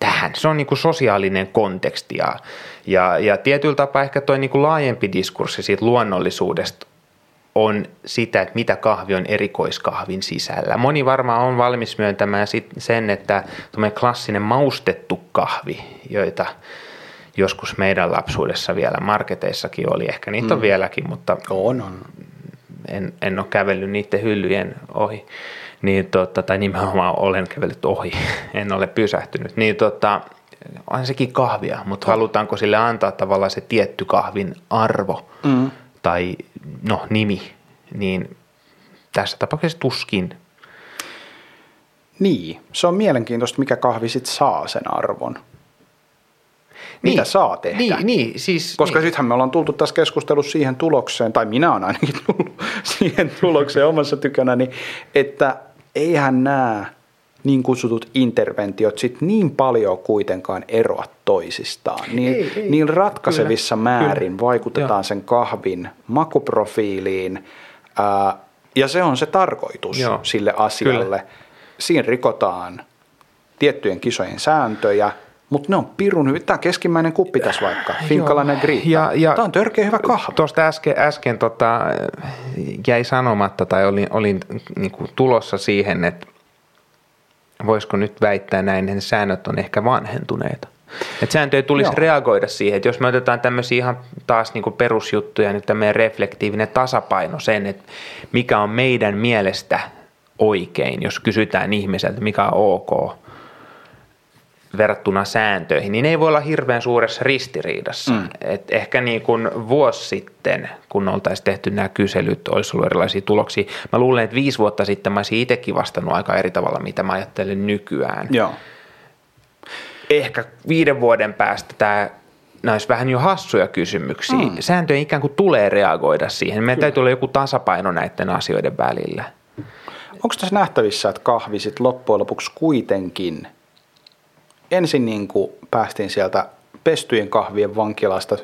tähän. Se on niinku sosiaalinen konteksti ja, ja, ja tietyllä tapaa ehkä tuo niinku laajempi diskurssi siitä luonnollisuudesta on sitä, että mitä kahvi on erikoiskahvin sisällä. Moni varmaan on valmis myöntämään sen, että klassinen maustettu kahvi, joita joskus meidän lapsuudessa vielä marketeissakin oli, ehkä niitä mm. on vieläkin, mutta on, on. En, en ole kävellyt niiden hyllyjen ohi, niin tota, tai nimenomaan olen kävellyt ohi, <laughs> en ole pysähtynyt, niin tota, on sekin kahvia, mutta halutaanko sille antaa tavallaan se tietty kahvin arvo mm. tai no nimi, niin tässä tapauksessa tuskin. Niin, se on mielenkiintoista, mikä kahvi sitten saa sen arvon niin, mitä saa tehdä. Niin, niin siis, Koska niin. sittenhän me ollaan tultu tässä keskustelussa siihen tulokseen, tai minä olen ainakin tullut <laughs> siihen tulokseen omassa tykönäni, että eihän nämä niin kutsutut interventiot sit niin paljon kuitenkaan eroa toisistaan. Niin, ei, ei. niin ratkaisevissa kyllä, määrin kyllä. vaikutetaan Joo. sen kahvin makuprofiiliin, ää, ja se on se tarkoitus Joo. sille asialle. Kyllä. Siinä rikotaan tiettyjen kisojen sääntöjä, mutta ne on pirun hyvin. Tämä keskimmäinen kuppi tässä vaikka, Finkalainen Grita. Ja, ja Tämä on törkeä hyvä kahvi. Tuosta äsken, äsken tota, jäi sanomatta tai olin, olin niin kuin tulossa siihen, että voisiko nyt väittää näin, että säännöt on ehkä vanhentuneita. Että sääntöjä tulisi Joo. reagoida siihen, että jos me otetaan tämmöisiä ihan taas niin kuin perusjuttuja, nyt tämmöinen reflektiivinen tasapaino sen, että mikä on meidän mielestä oikein, jos kysytään ihmiseltä, mikä on ok, verrattuna sääntöihin, niin ne ei voi olla hirveän suuressa ristiriidassa. Mm. Et ehkä niin kuin vuosi sitten, kun oltaisiin tehty nämä kyselyt, olisi ollut erilaisia tuloksia. Mä luulen, että viisi vuotta sitten mä olisin itsekin vastannut aika eri tavalla, mitä mä ajattelen nykyään. Joo. Ehkä viiden vuoden päästä tämä nämä olisi vähän jo hassuja kysymyksiä. Mm. Sääntöjen ikään kuin tulee reagoida siihen. Meidän Kyllä. täytyy olla joku tasapaino näiden asioiden välillä. Onko tässä nähtävissä, että kahvi sitten loppujen lopuksi kuitenkin – ensin niin kuin päästiin sieltä pestyjen kahvien vankilasta,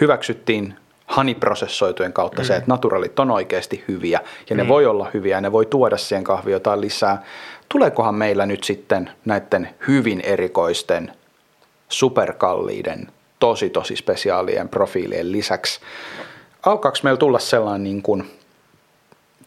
hyväksyttiin haniprosessoitujen kautta mm. se, että naturalit on oikeasti hyviä ja ne mm. voi olla hyviä ja ne voi tuoda siihen kahviin jotain lisää. Tuleekohan meillä nyt sitten näiden hyvin erikoisten, superkalliiden, tosi tosi spesiaalien profiilien lisäksi, alkaako meillä tulla sellainen niin kuin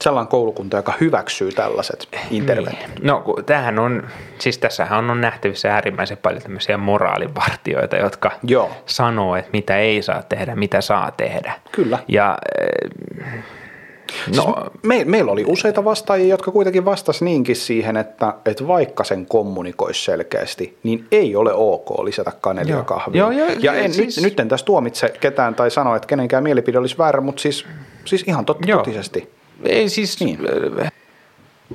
sellainen koulukunta, joka hyväksyy tällaiset interventiot? Niin. No tämähän on, siis tässähän on nähtävissä äärimmäisen paljon tämmöisiä moraalivartioita, jotka Joo. sanoo, että mitä ei saa tehdä, mitä saa tehdä. Kyllä. Ja No, siis me, meillä oli useita vastaajia, jotka kuitenkin vastasi niinkin siihen, että, että vaikka sen kommunikoisi selkeästi, niin ei ole ok lisätä kanelia joo. kahviin. Joo, joo, ja en, siis... nyt, nyt en tässä tuomitse ketään tai sano, että kenenkään mielipide olisi väärä, mutta siis, siis ihan tot, totisesti. Ei siis, niin.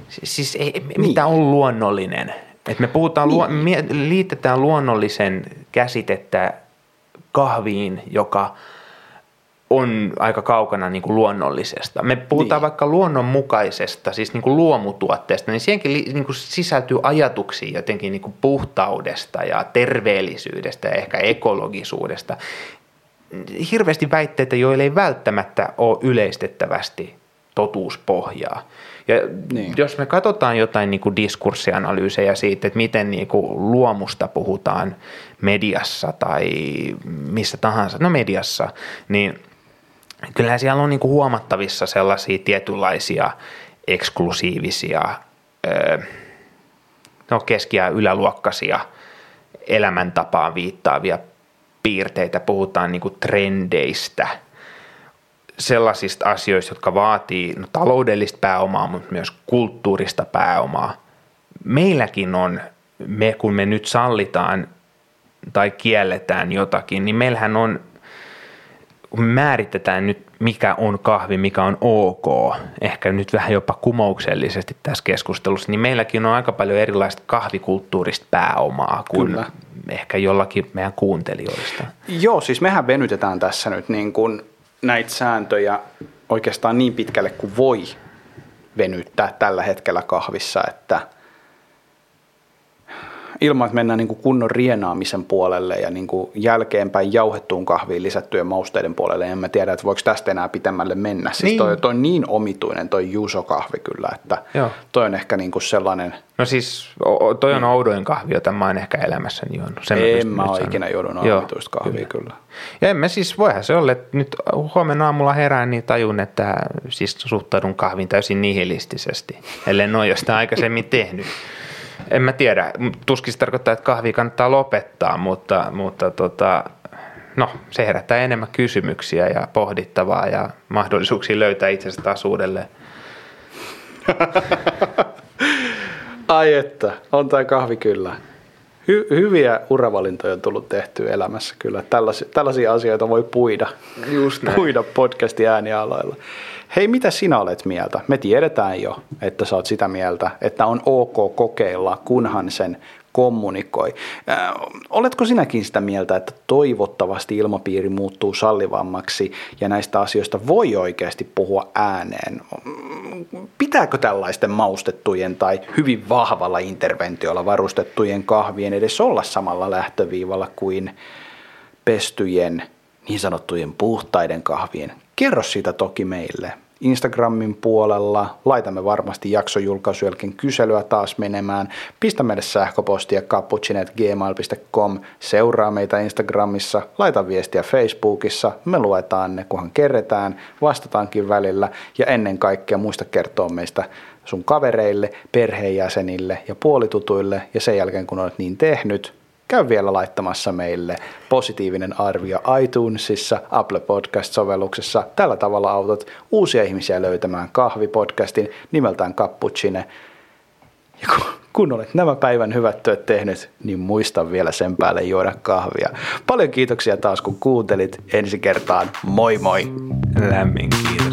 siis ei, niin. mitä on luonnollinen? Et me puhutaan, niin. luo, liitetään luonnollisen käsitettä kahviin, joka on aika kaukana niin kuin luonnollisesta. Me puhutaan niin. vaikka luonnonmukaisesta, siis niin kuin luomutuotteesta, niin siihenkin niin kuin sisältyy ajatuksia jotenkin niin kuin puhtaudesta ja terveellisyydestä ja ehkä ekologisuudesta. Hirveästi väitteitä, joille ei välttämättä ole yleistettävästi totuuspohjaa. Ja niin. jos me katsotaan jotain niin kuin diskurssianalyysejä siitä, että miten niin kuin luomusta puhutaan mediassa tai missä tahansa, no mediassa, niin kyllähän siellä on niin kuin huomattavissa sellaisia tietynlaisia eksklusiivisia, no keski- ja yläluokkaisia elämäntapaan viittaavia piirteitä, puhutaan niin kuin trendeistä – sellaisista asioista, jotka vaatii no, taloudellista pääomaa, mutta myös kulttuurista pääomaa. Meilläkin on, me kun me nyt sallitaan tai kielletään jotakin, niin meillähän on, kun me määritetään nyt mikä on kahvi, mikä on ok, ehkä nyt vähän jopa kumouksellisesti tässä keskustelussa, niin meilläkin on aika paljon erilaista kahvikulttuurista pääomaa kuin Kyllä. ehkä jollakin meidän kuuntelijoista. Joo, siis mehän venytetään tässä nyt niin kuin näitä sääntöjä oikeastaan niin pitkälle kuin voi venyttää tällä hetkellä kahvissa, että – ilman, että mennään niin kuin kunnon rienaamisen puolelle ja niin kuin jälkeenpäin jauhettuun kahviin lisättyjen mausteiden puolelle. En mä tiedä, että voiko tästä enää pitemmälle mennä. Siis niin. toi, toi on niin omituinen toi Juso-kahvi kyllä, että Joo. toi on ehkä niin kuin sellainen... No siis toi on oudoin kahvi, jota mä oon ehkä elämässäni juonut. Sen en mä ole ikinä juonut omituista kahvia kyllä. kyllä. Ja en mä siis, voihan se olla, että nyt huomenna aamulla herään, niin tajun, että siis suhtaudun kahvin täysin nihilistisesti, ellei ole jostain aikaisemmin tehnyt. En mä tiedä. Tuskin se tarkoittaa, että kahvi kannattaa lopettaa, mutta, mutta tota, no, se herättää enemmän kysymyksiä ja pohdittavaa ja mahdollisuuksia löytää itsestä taas uudelleen. <laughs> Ai että, on tämä kahvi kyllä. Hy- hyviä uravalintoja on tullut tehty elämässä kyllä. Tällaisia, tällaisia asioita voi puida, Just näin. puida podcastin äänialoilla. Hei, mitä sinä olet mieltä? Me tiedetään jo, että sä oot sitä mieltä, että on ok kokeilla, kunhan sen kommunikoi. Äh, oletko sinäkin sitä mieltä, että toivottavasti ilmapiiri muuttuu sallivammaksi ja näistä asioista voi oikeasti puhua ääneen? Pitääkö tällaisten maustettujen tai hyvin vahvalla interventiolla varustettujen kahvien edes olla samalla lähtöviivalla kuin pestyjen niin sanottujen puhtaiden kahvien Kerro siitä toki meille. Instagramin puolella laitamme varmasti jaksojulkaisu jälkeen kyselyä taas menemään. Pistä meille sähköpostia cappuccinet.gmail.com, seuraa meitä Instagramissa, laita viestiä Facebookissa, me luetaan ne kunhan kerretään, vastataankin välillä ja ennen kaikkea muista kertoa meistä sun kavereille, perheenjäsenille ja puolitutuille ja sen jälkeen kun olet niin tehnyt, käy vielä laittamassa meille positiivinen arvio iTunesissa, Apple Podcast-sovelluksessa. Tällä tavalla autat uusia ihmisiä löytämään kahvipodcastin nimeltään Cappuccine. Ja kun olet nämä päivän hyvät työt tehnyt, niin muista vielä sen päälle juoda kahvia. Paljon kiitoksia taas kun kuuntelit ensi kertaan. Moi moi! Lämmin kiitos.